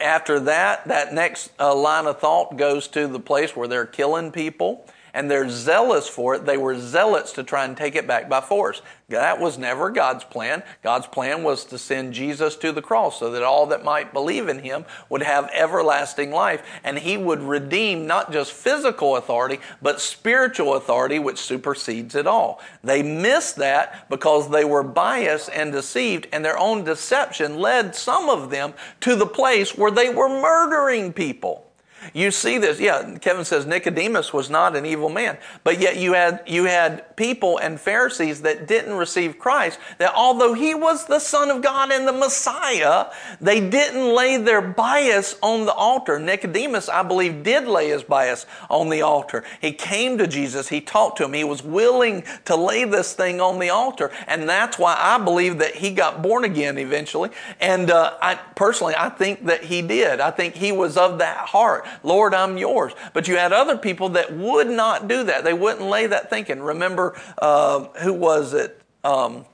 after that, that next uh, line of thought goes to the place where they're killing people and they're zealous for it. They were zealots to try and take it back by force. That was never God's plan. God's plan was to send Jesus to the cross so that all that might believe in him would have everlasting life. And he would redeem not just physical authority, but spiritual authority, which supersedes it all. They missed that because they were biased and deceived, and their own deception led some of them to the place where they were murdering people. You see this. Yeah, Kevin says Nicodemus was not an evil man, but yet you had you had people and Pharisees that didn't receive Christ. That although he was the Son of God and the Messiah, they didn't lay their bias on the altar. Nicodemus, I believe, did lay his bias on the altar. He came to Jesus. He talked to him. He was willing to lay this thing on the altar, and that's why I believe that he got born again eventually. And uh, I personally, I think that he did. I think he was of that heart. Lord, I'm yours. But you had other people that would not do that. They wouldn't lay that thinking. Remember, uh, who was it um,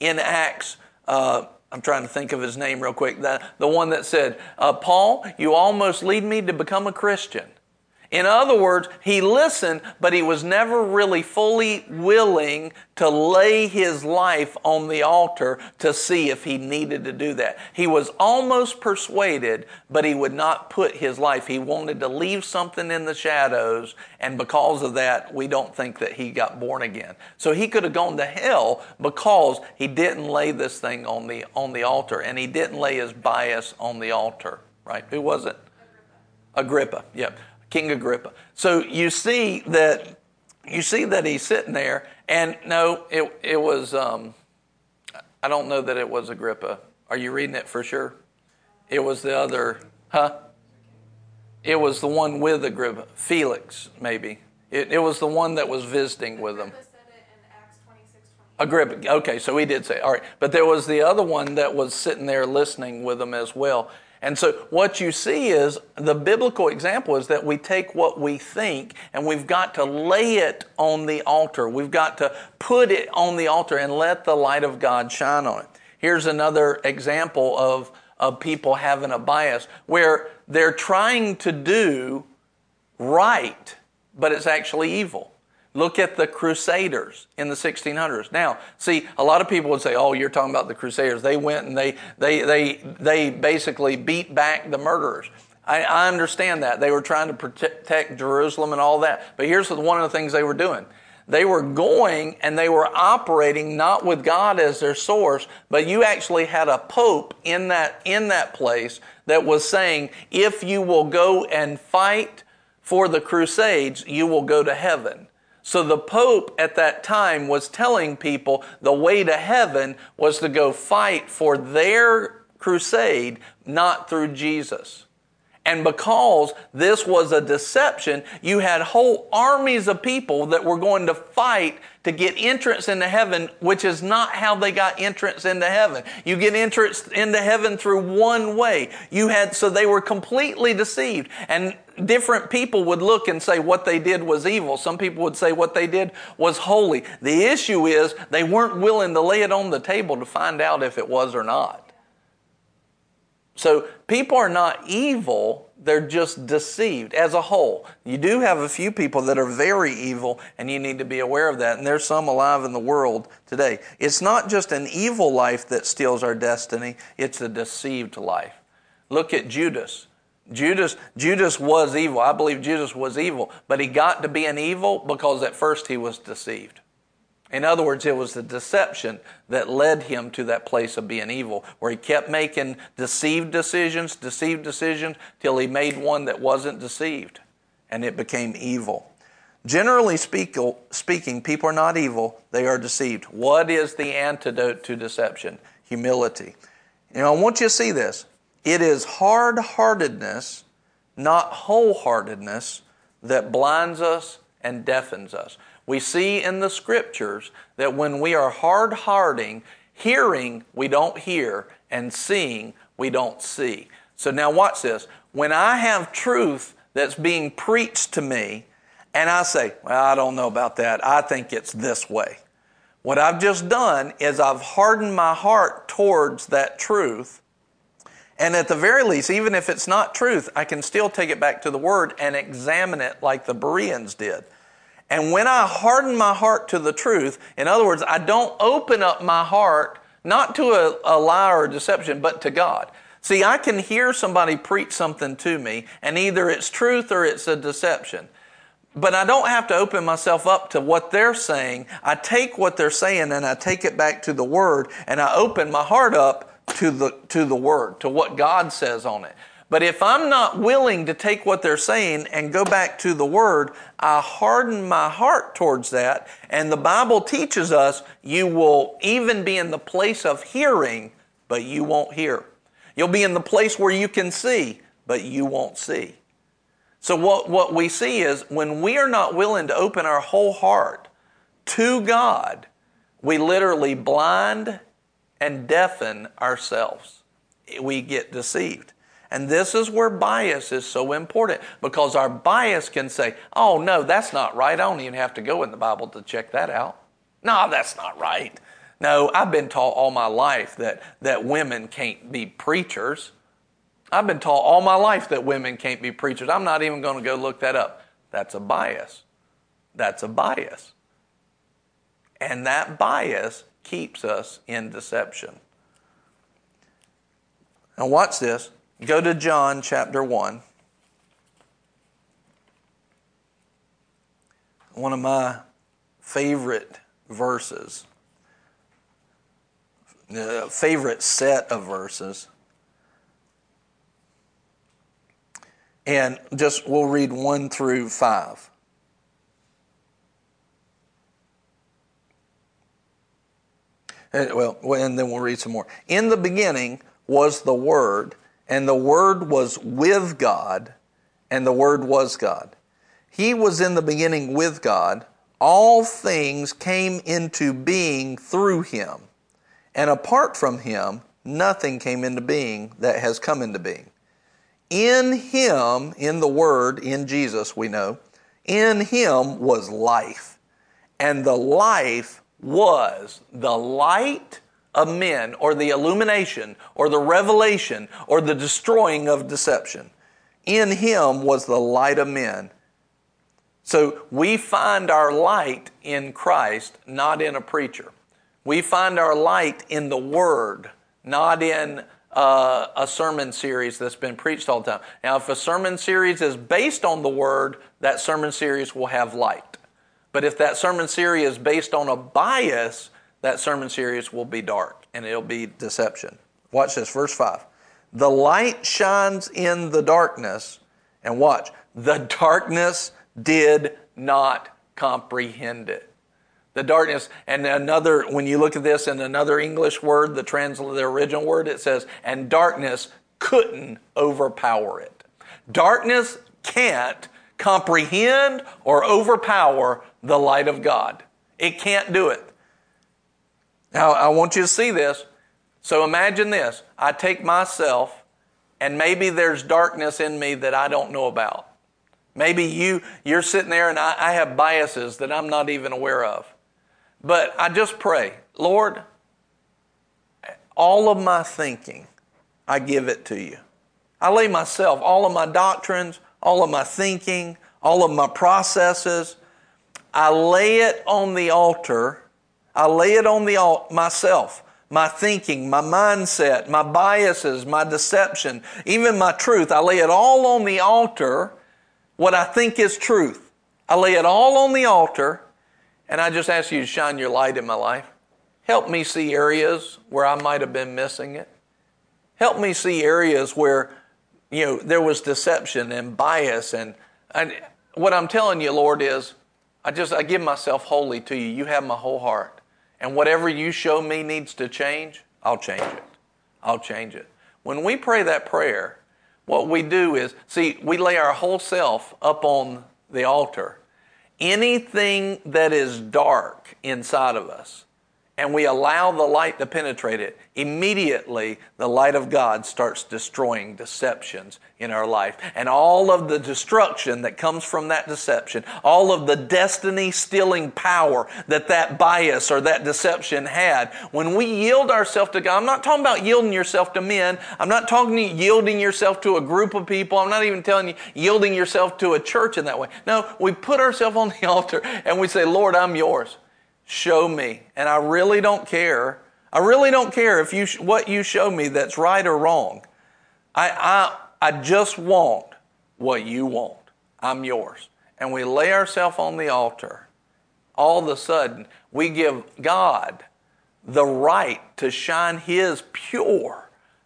in Acts? Uh, I'm trying to think of his name real quick. The, the one that said, uh, Paul, you almost lead me to become a Christian. In other words, he listened, but he was never really fully willing to lay his life on the altar to see if he needed to do that. He was almost persuaded, but he would not put his life. He wanted to leave something in the shadows, and because of that, we don't think that he got born again. So he could have gone to hell because he didn't lay this thing on the on the altar, and he didn't lay his bias on the altar. Right? Who was it? Agrippa. Yep. King Agrippa. So you see that you see that he's sitting there, and no, it it was. Um, I don't know that it was Agrippa. Are you reading it for sure? It was the other, huh? It was the one with Agrippa, Felix, maybe. It, it was the one that was visiting with him. Agrippa. Okay, so he did say, all right. But there was the other one that was sitting there listening with him as well. And so what you see is the biblical example is that we take what we think and we've got to lay it on the altar. We've got to put it on the altar and let the light of God shine on it. Here's another example of, of people having a bias where they're trying to do right, but it's actually evil. Look at the Crusaders in the 1600s. Now, see, a lot of people would say, "Oh, you're talking about the Crusaders. They went and they they they they basically beat back the murderers." I, I understand that they were trying to protect Jerusalem and all that. But here's one of the things they were doing: they were going and they were operating not with God as their source, but you actually had a pope in that in that place that was saying, "If you will go and fight." For the Crusades, you will go to heaven. So the Pope at that time was telling people the way to heaven was to go fight for their crusade, not through Jesus. And because this was a deception, you had whole armies of people that were going to fight to get entrance into heaven, which is not how they got entrance into heaven. You get entrance into heaven through one way. You had, so they were completely deceived. And different people would look and say what they did was evil. Some people would say what they did was holy. The issue is they weren't willing to lay it on the table to find out if it was or not. So people are not evil, they're just deceived as a whole. You do have a few people that are very evil, and you need to be aware of that. And there's some alive in the world today. It's not just an evil life that steals our destiny, it's a deceived life. Look at Judas. Judas, Judas was evil. I believe Judas was evil, but he got to be an evil because at first he was deceived. In other words, it was the deception that led him to that place of being evil, where he kept making deceived decisions, deceived decisions, till he made one that wasn't deceived, and it became evil. Generally speaking, people are not evil, they are deceived. What is the antidote to deception? Humility. You know, I want you to see this. It is hard heartedness, not wholeheartedness, that blinds us and deafens us. We see in the scriptures that when we are hard hearting, hearing we don't hear, and seeing we don't see. So now watch this. When I have truth that's being preached to me, and I say, Well, I don't know about that. I think it's this way. What I've just done is I've hardened my heart towards that truth. And at the very least, even if it's not truth, I can still take it back to the Word and examine it like the Bereans did. And when I harden my heart to the truth, in other words, I don't open up my heart not to a, a lie or a deception, but to God. See, I can hear somebody preach something to me, and either it's truth or it's a deception. But I don't have to open myself up to what they're saying. I take what they're saying and I take it back to the Word, and I open my heart up to the, to the Word, to what God says on it. But if I'm not willing to take what they're saying and go back to the Word, I harden my heart towards that. And the Bible teaches us you will even be in the place of hearing, but you won't hear. You'll be in the place where you can see, but you won't see. So, what, what we see is when we are not willing to open our whole heart to God, we literally blind and deafen ourselves. We get deceived. And this is where bias is so important because our bias can say, oh, no, that's not right. I don't even have to go in the Bible to check that out. No, that's not right. No, I've been taught all my life that, that women can't be preachers. I've been taught all my life that women can't be preachers. I'm not even going to go look that up. That's a bias. That's a bias. And that bias keeps us in deception. Now, watch this. Go to John chapter 1. One of my favorite verses, the favorite set of verses. And just we'll read 1 through 5. Well, and then we'll read some more. In the beginning was the Word and the Word was with God, and the Word was God. He was in the beginning with God. All things came into being through him. And apart from him, nothing came into being that has come into being. In him, in the Word, in Jesus, we know, in him was life. And the life was the light of men, or the illumination, or the revelation, or the destroying of deception. In him was the light of men. So we find our light in Christ, not in a preacher. We find our light in the Word, not in uh, a sermon series that's been preached all the time. Now, if a sermon series is based on the Word, that sermon series will have light. But if that sermon series is based on a bias, that sermon series will be dark and it'll be deception. Watch this, verse 5. The light shines in the darkness, and watch, the darkness did not comprehend it. The darkness, and another, when you look at this in another English word, the translate, the original word, it says, and darkness couldn't overpower it. Darkness can't comprehend or overpower the light of God. It can't do it. Now, I want you to see this. So imagine this I take myself, and maybe there's darkness in me that I don't know about. Maybe you, you're sitting there and I, I have biases that I'm not even aware of. But I just pray, Lord, all of my thinking, I give it to you. I lay myself, all of my doctrines, all of my thinking, all of my processes, I lay it on the altar. I lay it on the altar myself. My thinking, my mindset, my biases, my deception, even my truth. I lay it all on the altar, what I think is truth. I lay it all on the altar, and I just ask you to shine your light in my life. Help me see areas where I might have been missing it. Help me see areas where, you know, there was deception and bias. And, and what I'm telling you, Lord, is I just, I give myself wholly to you. You have my whole heart. And whatever you show me needs to change, I'll change it. I'll change it. When we pray that prayer, what we do is, see, we lay our whole self up on the altar. Anything that is dark inside of us, and we allow the light to penetrate it, immediately the light of God starts destroying deceptions in our life. And all of the destruction that comes from that deception, all of the destiny stealing power that that bias or that deception had, when we yield ourselves to God, I'm not talking about yielding yourself to men. I'm not talking yielding yourself to a group of people. I'm not even telling you yielding yourself to a church in that way. No, we put ourselves on the altar and we say, Lord, I'm yours show me. And I really don't care. I really don't care if you what you show me that's right or wrong. I, I, I just want what you want. I'm yours. And we lay ourselves on the altar. All of a sudden, we give God the right to shine His pure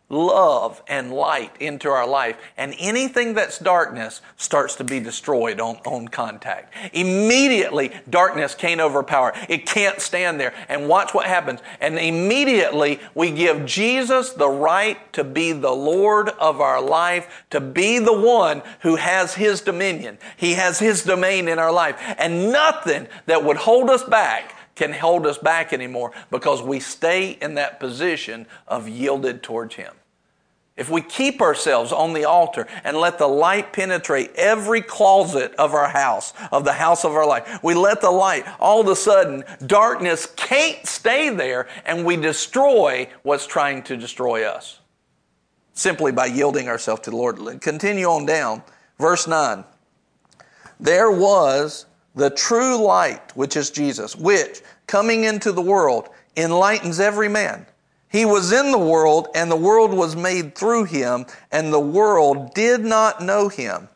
love and light into our life. And anything that's darkness starts to be destroyed on, on contact. Immediately, darkness can't overpower. It can't stand there. And watch what happens. And immediately, we give Jesus the right to be the Lord of our life, to be the one who has His dominion. He has His domain in our life. And nothing that would hold us back can hold us back anymore because we stay in that position of yielded towards Him. If we keep ourselves on the altar and let the light penetrate every closet of our house, of the house of our life, we let the light, all of a sudden, darkness can't stay there and we destroy what's trying to destroy us. Simply by yielding ourselves to the Lord. Continue on down. Verse 9. There was the true light, which is Jesus, which, coming into the world, enlightens every man. He was in the world, and the world was made through him, and the world did not know him.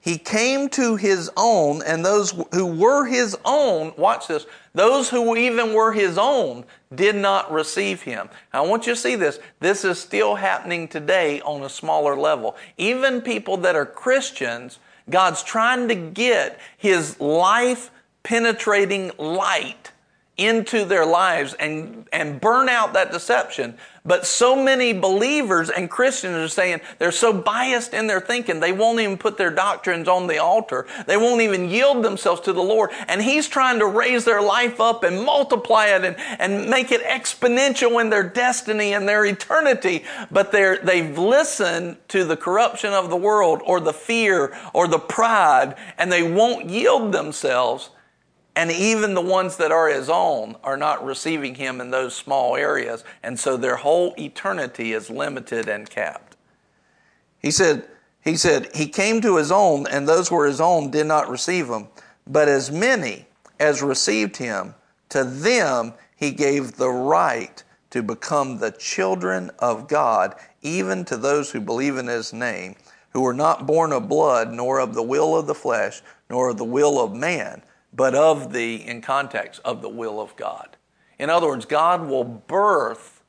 He came to his own, and those who were his own, watch this, those who even were his own did not receive him. Now, I want you to see this. This is still happening today on a smaller level. Even people that are Christians God's trying to get His life penetrating light into their lives and, and burn out that deception. But so many believers and Christians are saying they're so biased in their thinking, they won't even put their doctrines on the altar. They won't even yield themselves to the Lord. And He's trying to raise their life up and multiply it and, and make it exponential in their destiny and their eternity. But they're, they've listened to the corruption of the world or the fear or the pride, and they won't yield themselves and even the ones that are his own are not receiving him in those small areas. And so their whole eternity is limited and capped. He said, he said, He came to his own, and those who were his own did not receive him. But as many as received him, to them he gave the right to become the children of God, even to those who believe in his name, who were not born of blood, nor of the will of the flesh, nor of the will of man but of the, in context, of the will of God. In other words, God will birth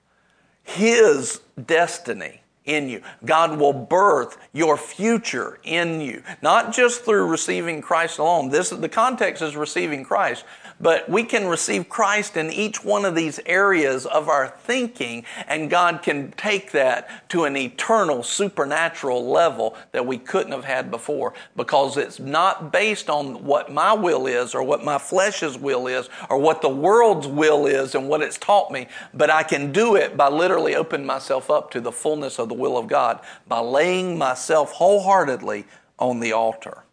His destiny in you. God will birth your future in you, not just through receiving Christ alone. This the context is receiving Christ, but we can receive Christ in each one of these areas of our thinking, and God can take that to an eternal supernatural level that we couldn't have had before because it's not based on what my will is or what my flesh's will is or what the world's will is and what it's taught me, but I can do it by literally opening myself up to the fullness of the will of God by laying myself wholeheartedly on the altar.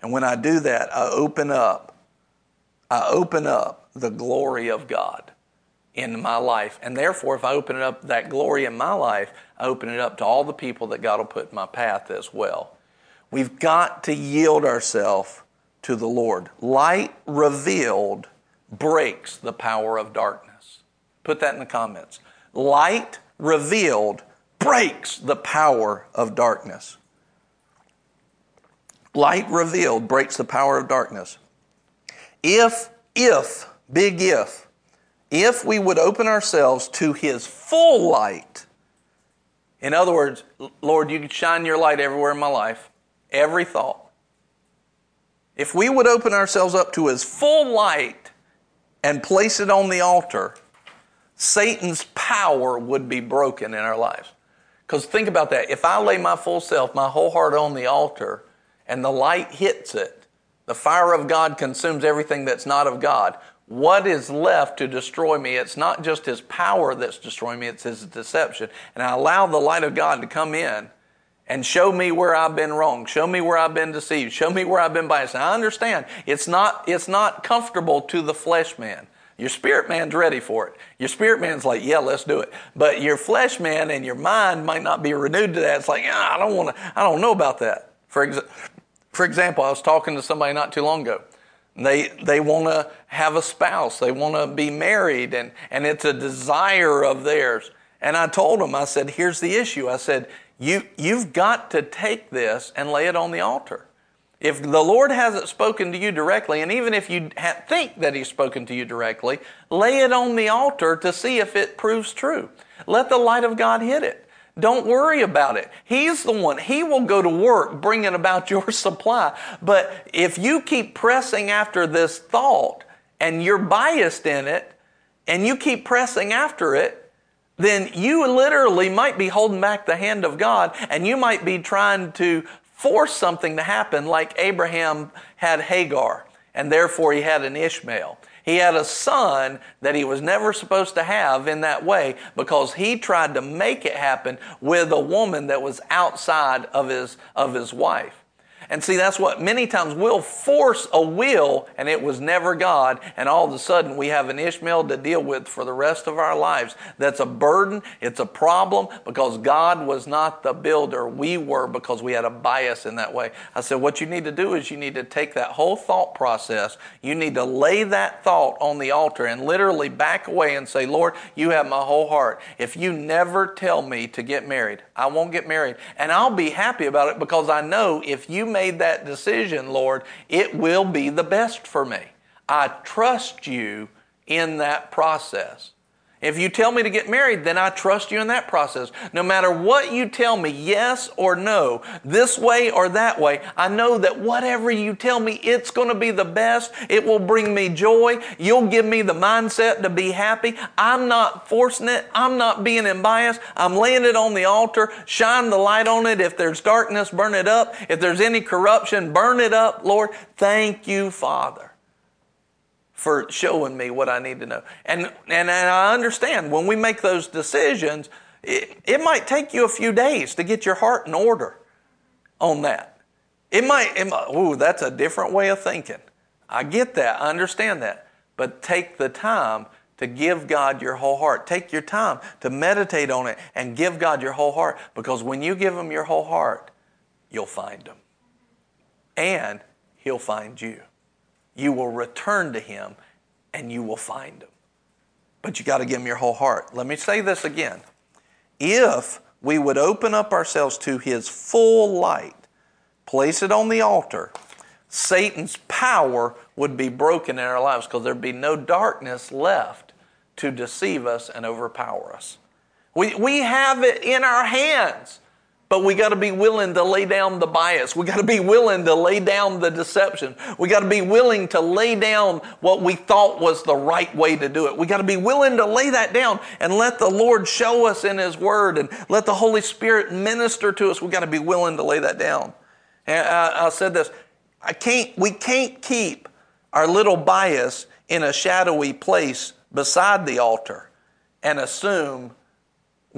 And when I do that, I open up I open up the glory of God in my life. And therefore, if I open it up that glory in my life, I open it up to all the people that God will put in my path as well. We've got to yield ourselves to the Lord. Light revealed breaks the power of darkness. Put that in the comments. Light revealed breaks the power of darkness. Light revealed breaks the power of darkness. If, if, big if, if we would open ourselves to His full light, in other words, Lord, you can shine your light everywhere in my life, every thought. If we would open ourselves up to His full light and place it on the altar, Satan's power would be broken in our lives. Because think about that. If I lay my full self, my whole heart on the altar, and the light hits it, the fire of God consumes everything that's not of God. What is left to destroy me? It's not just His power that's destroying me, it's His deception. And I allow the light of God to come in and show me where I've been wrong. Show me where I've been deceived. Show me where I've been biased. And I understand it's not, it's not comfortable to the flesh man. Your spirit man's ready for it. Your spirit man's like, yeah, let's do it. But your flesh man and your mind might not be renewed to that. It's like, yeah, I don't want to, I don't know about that. For example, for example, I was talking to somebody not too long ago. They, they want to have a spouse. They want to be married and, and it's a desire of theirs. And I told them, I said, here's the issue. I said, you, you've got to take this and lay it on the altar. If the Lord hasn't spoken to you directly, and even if you think that He's spoken to you directly, lay it on the altar to see if it proves true. Let the light of God hit it. Don't worry about it. He's the one. He will go to work bringing about your supply. But if you keep pressing after this thought and you're biased in it and you keep pressing after it, then you literally might be holding back the hand of God and you might be trying to force something to happen like Abraham had Hagar and therefore he had an Ishmael. He had a son that he was never supposed to have in that way because he tried to make it happen with a woman that was outside of his, of his wife. And see, that's what many times we'll force a will and it was never God. And all of a sudden we have an Ishmael to deal with for the rest of our lives. That's a burden. It's a problem because God was not the builder. We were because we had a bias in that way. I said, what you need to do is you need to take that whole thought process. You need to lay that thought on the altar and literally back away and say, Lord, you have my whole heart. If you never tell me to get married, I won't get married. And I'll be happy about it because I know if you made that decision, Lord, it will be the best for me. I trust you in that process. If you tell me to get married, then I trust you in that process. No matter what you tell me, yes or no, this way or that way, I know that whatever you tell me, it's going to be the best. It will bring me joy. You'll give me the mindset to be happy. I'm not forcing it. I'm not being unbiased. I'm laying it on the altar. Shine the light on it. If there's darkness, burn it up. If there's any corruption, burn it up, Lord. Thank you, Father for showing me what I need to know. And, and, and I understand when we make those decisions, it, it might take you a few days to get your heart in order on that. It might, it might, ooh, that's a different way of thinking. I get that. I understand that. But take the time to give God your whole heart. Take your time to meditate on it and give God your whole heart because when you give Him your whole heart, you'll find Him. And He'll find you you will return to Him and you will find Him. But you got to give Him your whole heart. Let me say this again. If we would open up ourselves to His full light, place it on the altar, Satan's power would be broken in our lives because there'd be no darkness left to deceive us and overpower us. We, we have it in our hands. But we got to be willing to lay down the bias. We got to be willing to lay down the deception. We got to be willing to lay down what we thought was the right way to do it. We got to be willing to lay that down and let the Lord show us in His Word and let the Holy Spirit minister to us. We got to be willing to lay that down. And uh, I, I said this: I can't. We can't keep our little bias in a shadowy place beside the altar and assume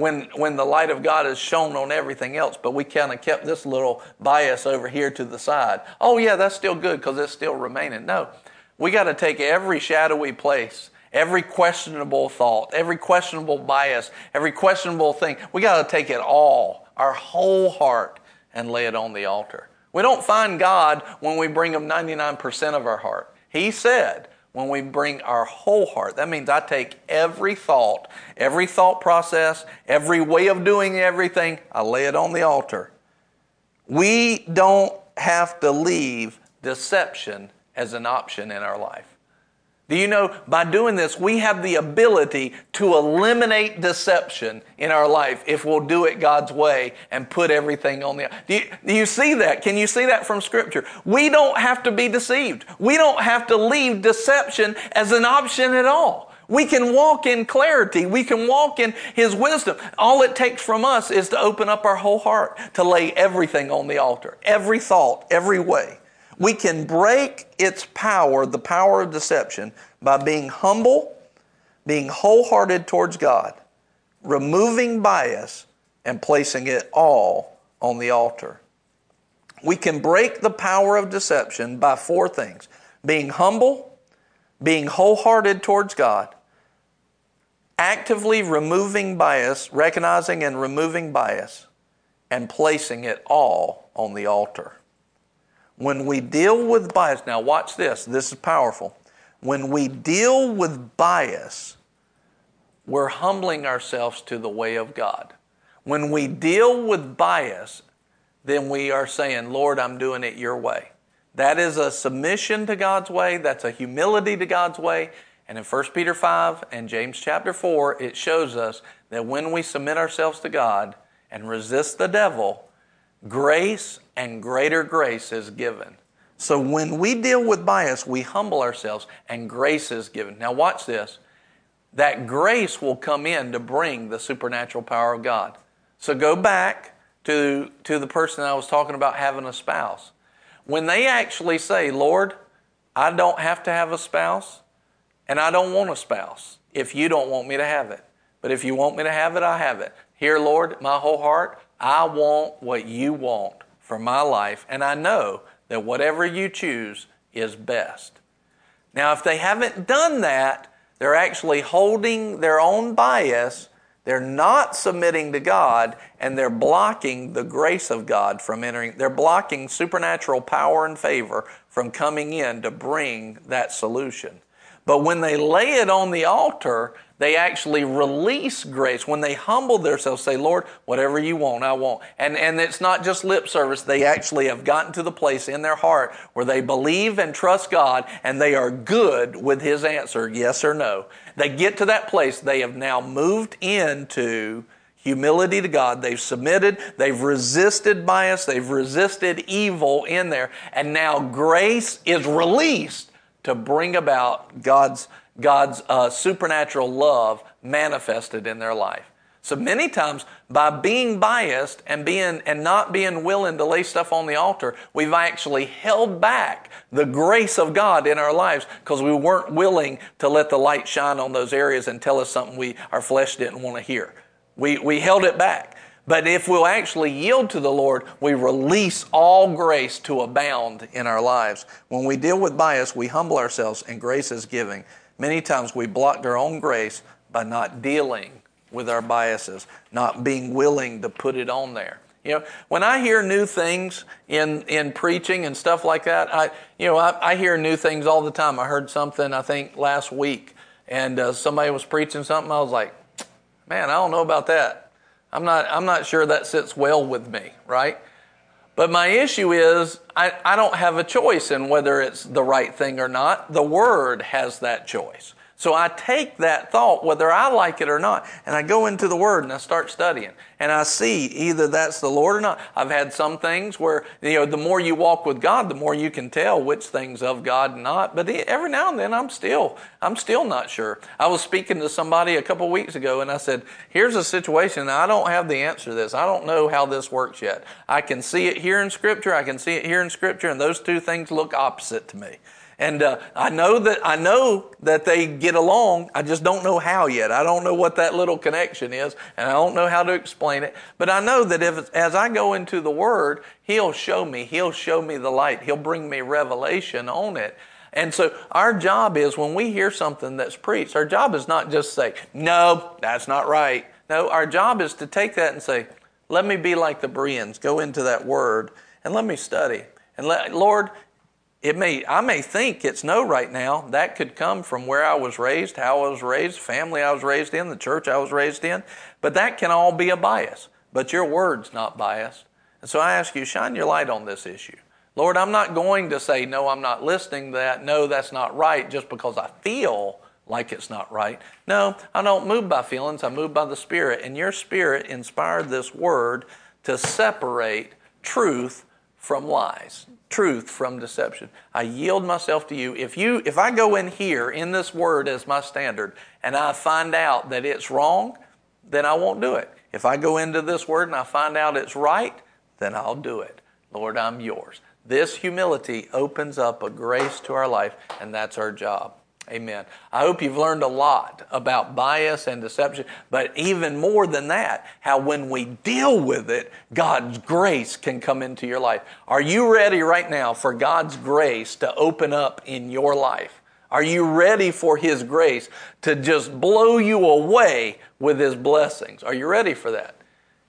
when, when the light of God is shown on everything else, but we kind of kept this little bias over here to the side. Oh, yeah, that's still good because it's still remaining. No, we got to take every shadowy place, every questionable thought, every questionable bias, every questionable thing. We got to take it all, our whole heart, and lay it on the altar. We don't find God when we bring Him 99% of our heart. He said, when we bring our whole heart. That means I take every thought, every thought process, every way of doing everything, I lay it on the altar. We don't have to leave deception as an option in our life. Do you know, by doing this, we have the ability to eliminate deception in our life if we'll do it God's way and put everything on the. Do you, do you see that? Can you see that from Scripture? We don't have to be deceived. We don't have to leave deception as an option at all. We can walk in clarity. We can walk in His wisdom. All it takes from us is to open up our whole heart, to lay everything on the altar, every thought, every way. We can break its power, the power of deception, by being humble, being wholehearted towards God, removing bias, and placing it all on the altar. We can break the power of deception by four things being humble, being wholehearted towards God, actively removing bias, recognizing and removing bias, and placing it all on the altar. When we deal with bias, now watch this, this is powerful. When we deal with bias, we're humbling ourselves to the way of God. When we deal with bias, then we are saying, Lord, I'm doing it your way. That is a submission to God's way, that's a humility to God's way. And in 1 Peter 5 and James chapter 4, it shows us that when we submit ourselves to God and resist the devil, grace and greater grace is given. So when we deal with bias, we humble ourselves and grace is given. Now, watch this. That grace will come in to bring the supernatural power of God. So go back to, to the person I was talking about having a spouse. When they actually say, Lord, I don't have to have a spouse and I don't want a spouse if you don't want me to have it. But if you want me to have it, I have it. Here, Lord, my whole heart, I want what you want for my life, and I know that whatever you choose is best. Now, if they haven't done that, they're actually holding their own bias, they're not submitting to God, and they're blocking the grace of God from entering. They're blocking supernatural power and favor from coming in to bring that solution. But when they lay it on the altar, they actually release grace. When they humble themselves, say, Lord, whatever you want, I want. And, and it's not just lip service. They actually have gotten to the place in their heart where they believe and trust God and they are good with His answer, yes or no. They get to that place. They have now moved into humility to God. They've submitted, they've resisted bias, they've resisted evil in there, and now grace is released to bring about God's God's uh, supernatural love manifested in their life. So many times, by being biased and being and not being willing to lay stuff on the altar, we've actually held back the grace of God in our lives because we weren't willing to let the light shine on those areas and tell us something we our flesh didn't want to hear. We we held it back. But if we'll actually yield to the Lord, we release all grace to abound in our lives. When we deal with bias, we humble ourselves and grace is giving. Many times we block our own grace by not dealing with our biases, not being willing to put it on there. You know, when I hear new things in, in preaching and stuff like that, I, you know, I, I hear new things all the time. I heard something, I think, last week, and uh, somebody was preaching something. I was like, man, I don't know about that. I'm not, I'm not sure that sits well with me, right? But my issue is, I, I don't have a choice in whether it's the right thing or not. The Word has that choice. So I take that thought, whether I like it or not, and I go into the Word and I start studying. And I see either that's the Lord or not. I've had some things where, you know, the more you walk with God, the more you can tell which things of God and not. But every now and then I'm still, I'm still not sure. I was speaking to somebody a couple weeks ago and I said, here's a situation. I don't have the answer to this. I don't know how this works yet. I can see it here in Scripture. I can see it here in Scripture. And those two things look opposite to me. And uh, I know that I know that they get along. I just don't know how yet. I don't know what that little connection is, and I don't know how to explain it. But I know that if as I go into the Word, He'll show me. He'll show me the light. He'll bring me revelation on it. And so our job is when we hear something that's preached, our job is not just say, "No, that's not right." No, our job is to take that and say, "Let me be like the Bereans. Go into that Word and let me study." And let, Lord, it may, I may think it's no right now. That could come from where I was raised, how I was raised, family I was raised in, the church I was raised in. But that can all be a bias. But your word's not biased. And so I ask you, shine your light on this issue. Lord, I'm not going to say, no, I'm not listening to that. No, that's not right just because I feel like it's not right. No, I don't move by feelings. I move by the Spirit. And your Spirit inspired this word to separate truth from lies truth from deception. I yield myself to you. If you if I go in here in this word as my standard and I find out that it's wrong, then I won't do it. If I go into this word and I find out it's right, then I'll do it. Lord, I'm yours. This humility opens up a grace to our life, and that's our job. Amen. I hope you've learned a lot about bias and deception, but even more than that, how when we deal with it, God's grace can come into your life. Are you ready right now for God's grace to open up in your life? Are you ready for His grace to just blow you away with His blessings? Are you ready for that?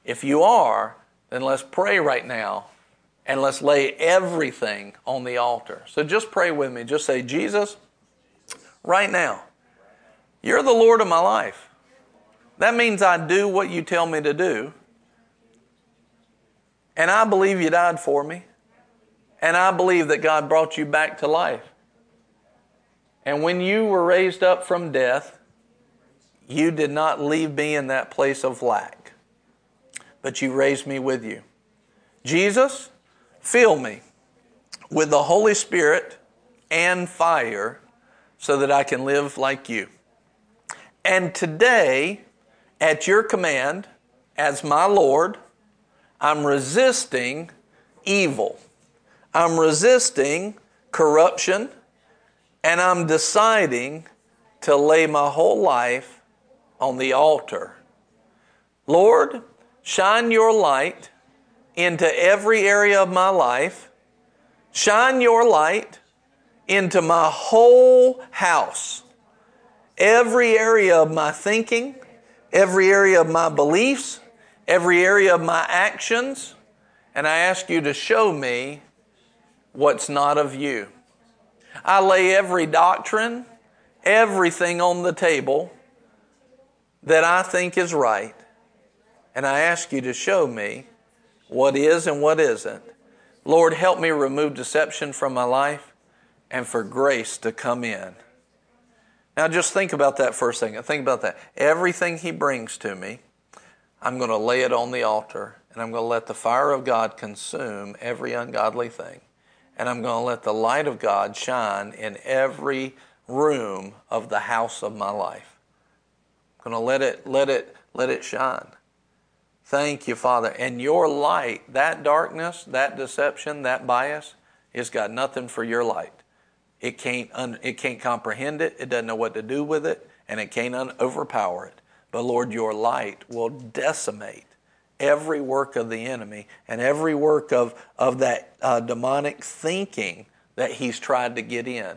If you are, then let's pray right now and let's lay everything on the altar. So just pray with me. Just say, Jesus, right now. You're the Lord of my life. That means I do what you tell me to do. And I believe you died for me. And I believe that God brought you back to life. And when you were raised up from death, you did not leave me in that place of lack, but you raised me with you. Jesus, fill me with the Holy Spirit and fire so that I can live like you. And today, at your command, as my Lord, I'm resisting evil. I'm resisting corruption, and I'm deciding to lay my whole life on the altar. Lord, shine your light into every area of my life. Shine your light into my whole house. Every area of my thinking, every area of my beliefs, every area of my actions, and I ask you to show me what's not of you. I lay every doctrine, everything on the table that I think is right, and I ask you to show me what is and what isn't. Lord, help me remove deception from my life and for grace to come in. Now, just think about that for a second. Think about that. Everything He brings to me, I'm going to lay it on the altar, and I'm going to let the fire of God consume every ungodly thing. And I'm going to let the light of God shine in every room of the house of my life. I'm going to let it, let it, let it shine. Thank you, Father. And your light, that darkness, that deception, that bias, has got nothing for your light. It can't, un, it can't comprehend it, it doesn't know what to do with it, and it can't un, overpower it. But Lord, your light will decimate every work of the enemy and every work of, of that uh, demonic thinking that he's tried to get in.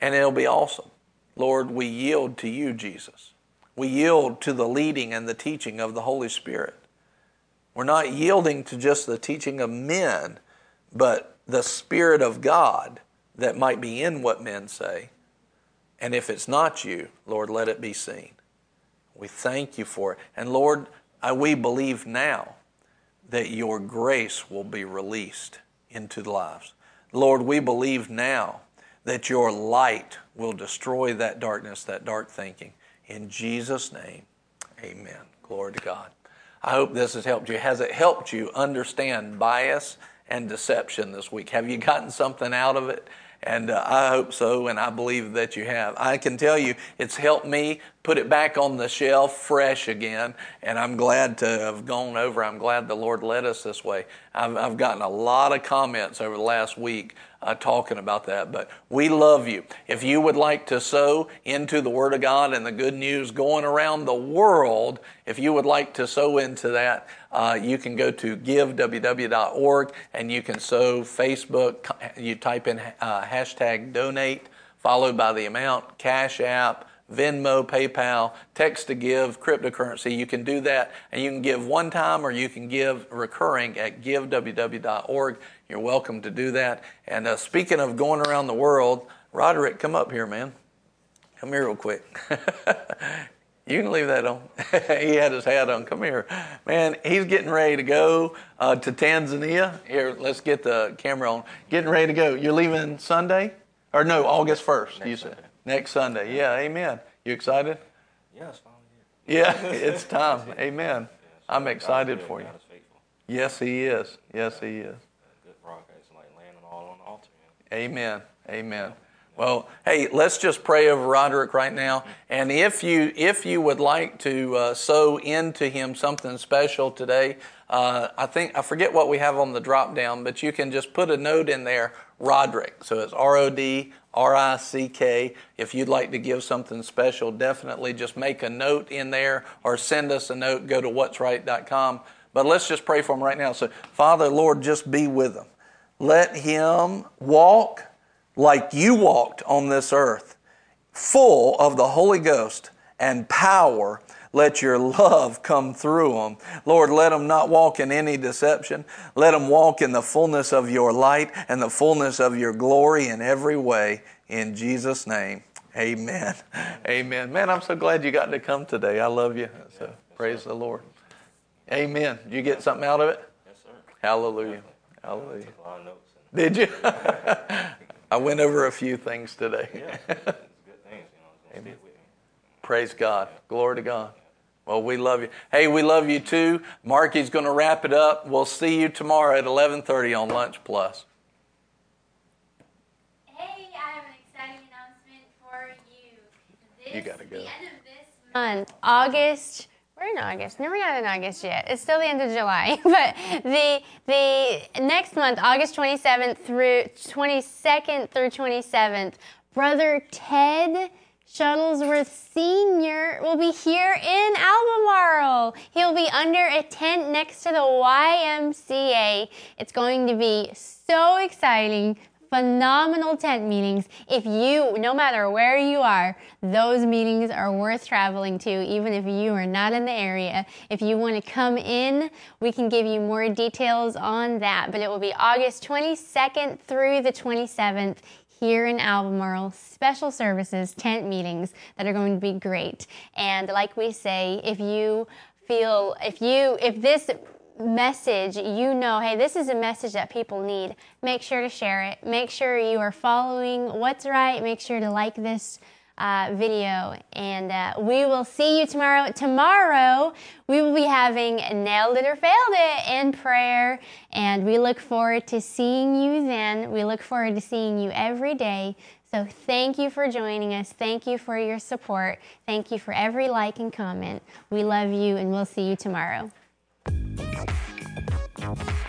And it'll be awesome. Lord, we yield to you, Jesus. We yield to the leading and the teaching of the Holy Spirit. We're not yielding to just the teaching of men, but the Spirit of God that might be in what men say. And if it's not you, Lord, let it be seen. We thank you for it. And Lord, I, we believe now that your grace will be released into the lives. Lord, we believe now that your light will destroy that darkness, that dark thinking. In Jesus' name, amen. Glory to God. I hope this has helped you. Has it helped you understand bias and deception this week? Have you gotten something out of it? And uh, I hope so, and I believe that you have. I can tell you it's helped me put it back on the shelf fresh again, and I'm glad to have gone over. I'm glad the Lord led us this way. I've, I've gotten a lot of comments over the last week uh, talking about that. But we love you. If you would like to sow into the Word of God and the good news going around the world, if you would like to sow into that, uh, you can go to giveww.org and you can sow Facebook. You type in uh, hashtag donate, followed by the amount, Cash App. Venmo, PayPal, text to give, cryptocurrency. You can do that and you can give one time or you can give recurring at giveww.org. You're welcome to do that. And uh, speaking of going around the world, Rodrick, come up here, man. Come here real quick. you can leave that on. he had his hat on. Come here. Man, he's getting ready to go uh, to Tanzania. Here, let's get the camera on. Getting ready to go. You're leaving Sunday? Or no, August 1st, Next you said. Sunday. Next Sunday. Yeah, amen. You excited?
Yeah, it's finally
here. Yeah, it's time. amen. I'm excited for you. Yes, he is. Yes, he is. Amen. Amen. Well, hey, let's just pray over Rodrick right now. And if you if you would like to uh, sow into him something special today, uh, I think I forget what we have on the drop down, but you can just put a note in there, Rodrick. So it's R O D R I C K. If you'd like to give something special, definitely just make a note in there or send us a note. Go to what'sright.com. But let's just pray for him right now. So, Father, Lord, just be with him. Let him walk like you walked on this earth, full of the Holy Ghost and power. Let your love come through them. Lord, let them not walk in any deception. Let them walk in the fullness of your light and the fullness of your glory in every way. In Jesus' name, amen. Amen. Man, I'm so glad you got to come today. I love you. So praise the Lord. Amen. Did you get something out of it?
Yes, sir.
Hallelujah. Hallelujah.
a lot of notes.
Did you? I went over a few things today.
yeah, it's good things, you know.
Praise God. Glory to God. Well, we love you. Hey, we love you too. Marky's going to wrap it up. We'll see you tomorrow at 11:30 on Lunch Plus.
Hey, I have an exciting announcement for you. This,
you got to go.
The end of this month, August we're in August. We're not in August yet. It's still the end of July. but the the next month, August 27th through 22nd through 27th, Brother Ted Shuttlesworth Sr. will be here in Albemarle. He'll be under a tent next to the YMCA. It's going to be so exciting phenomenal tent meetings. If you, no matter where you are, those meetings are worth traveling to, even if you are not in the area. If you want to come in, we can give you more details on that. But it will be August 22nd through the 27th here in Albemarle, special services, tent meetings that are going to be great. And like we say, if you feel, if you, if this message you know, hey, this is a message that people need, make sure to share it. Make sure you are following what's right. Make sure to like this uh, video. And uh, we will see you tomorrow. Tomorrow, we will be having Nailed It or Failed It in prayer. And we look forward to seeing you then. We look forward to seeing you every day. So thank you for joining us. Thank you for your support. Thank you for every like and comment. We love you, and we'll see you tomorrow. Thank you.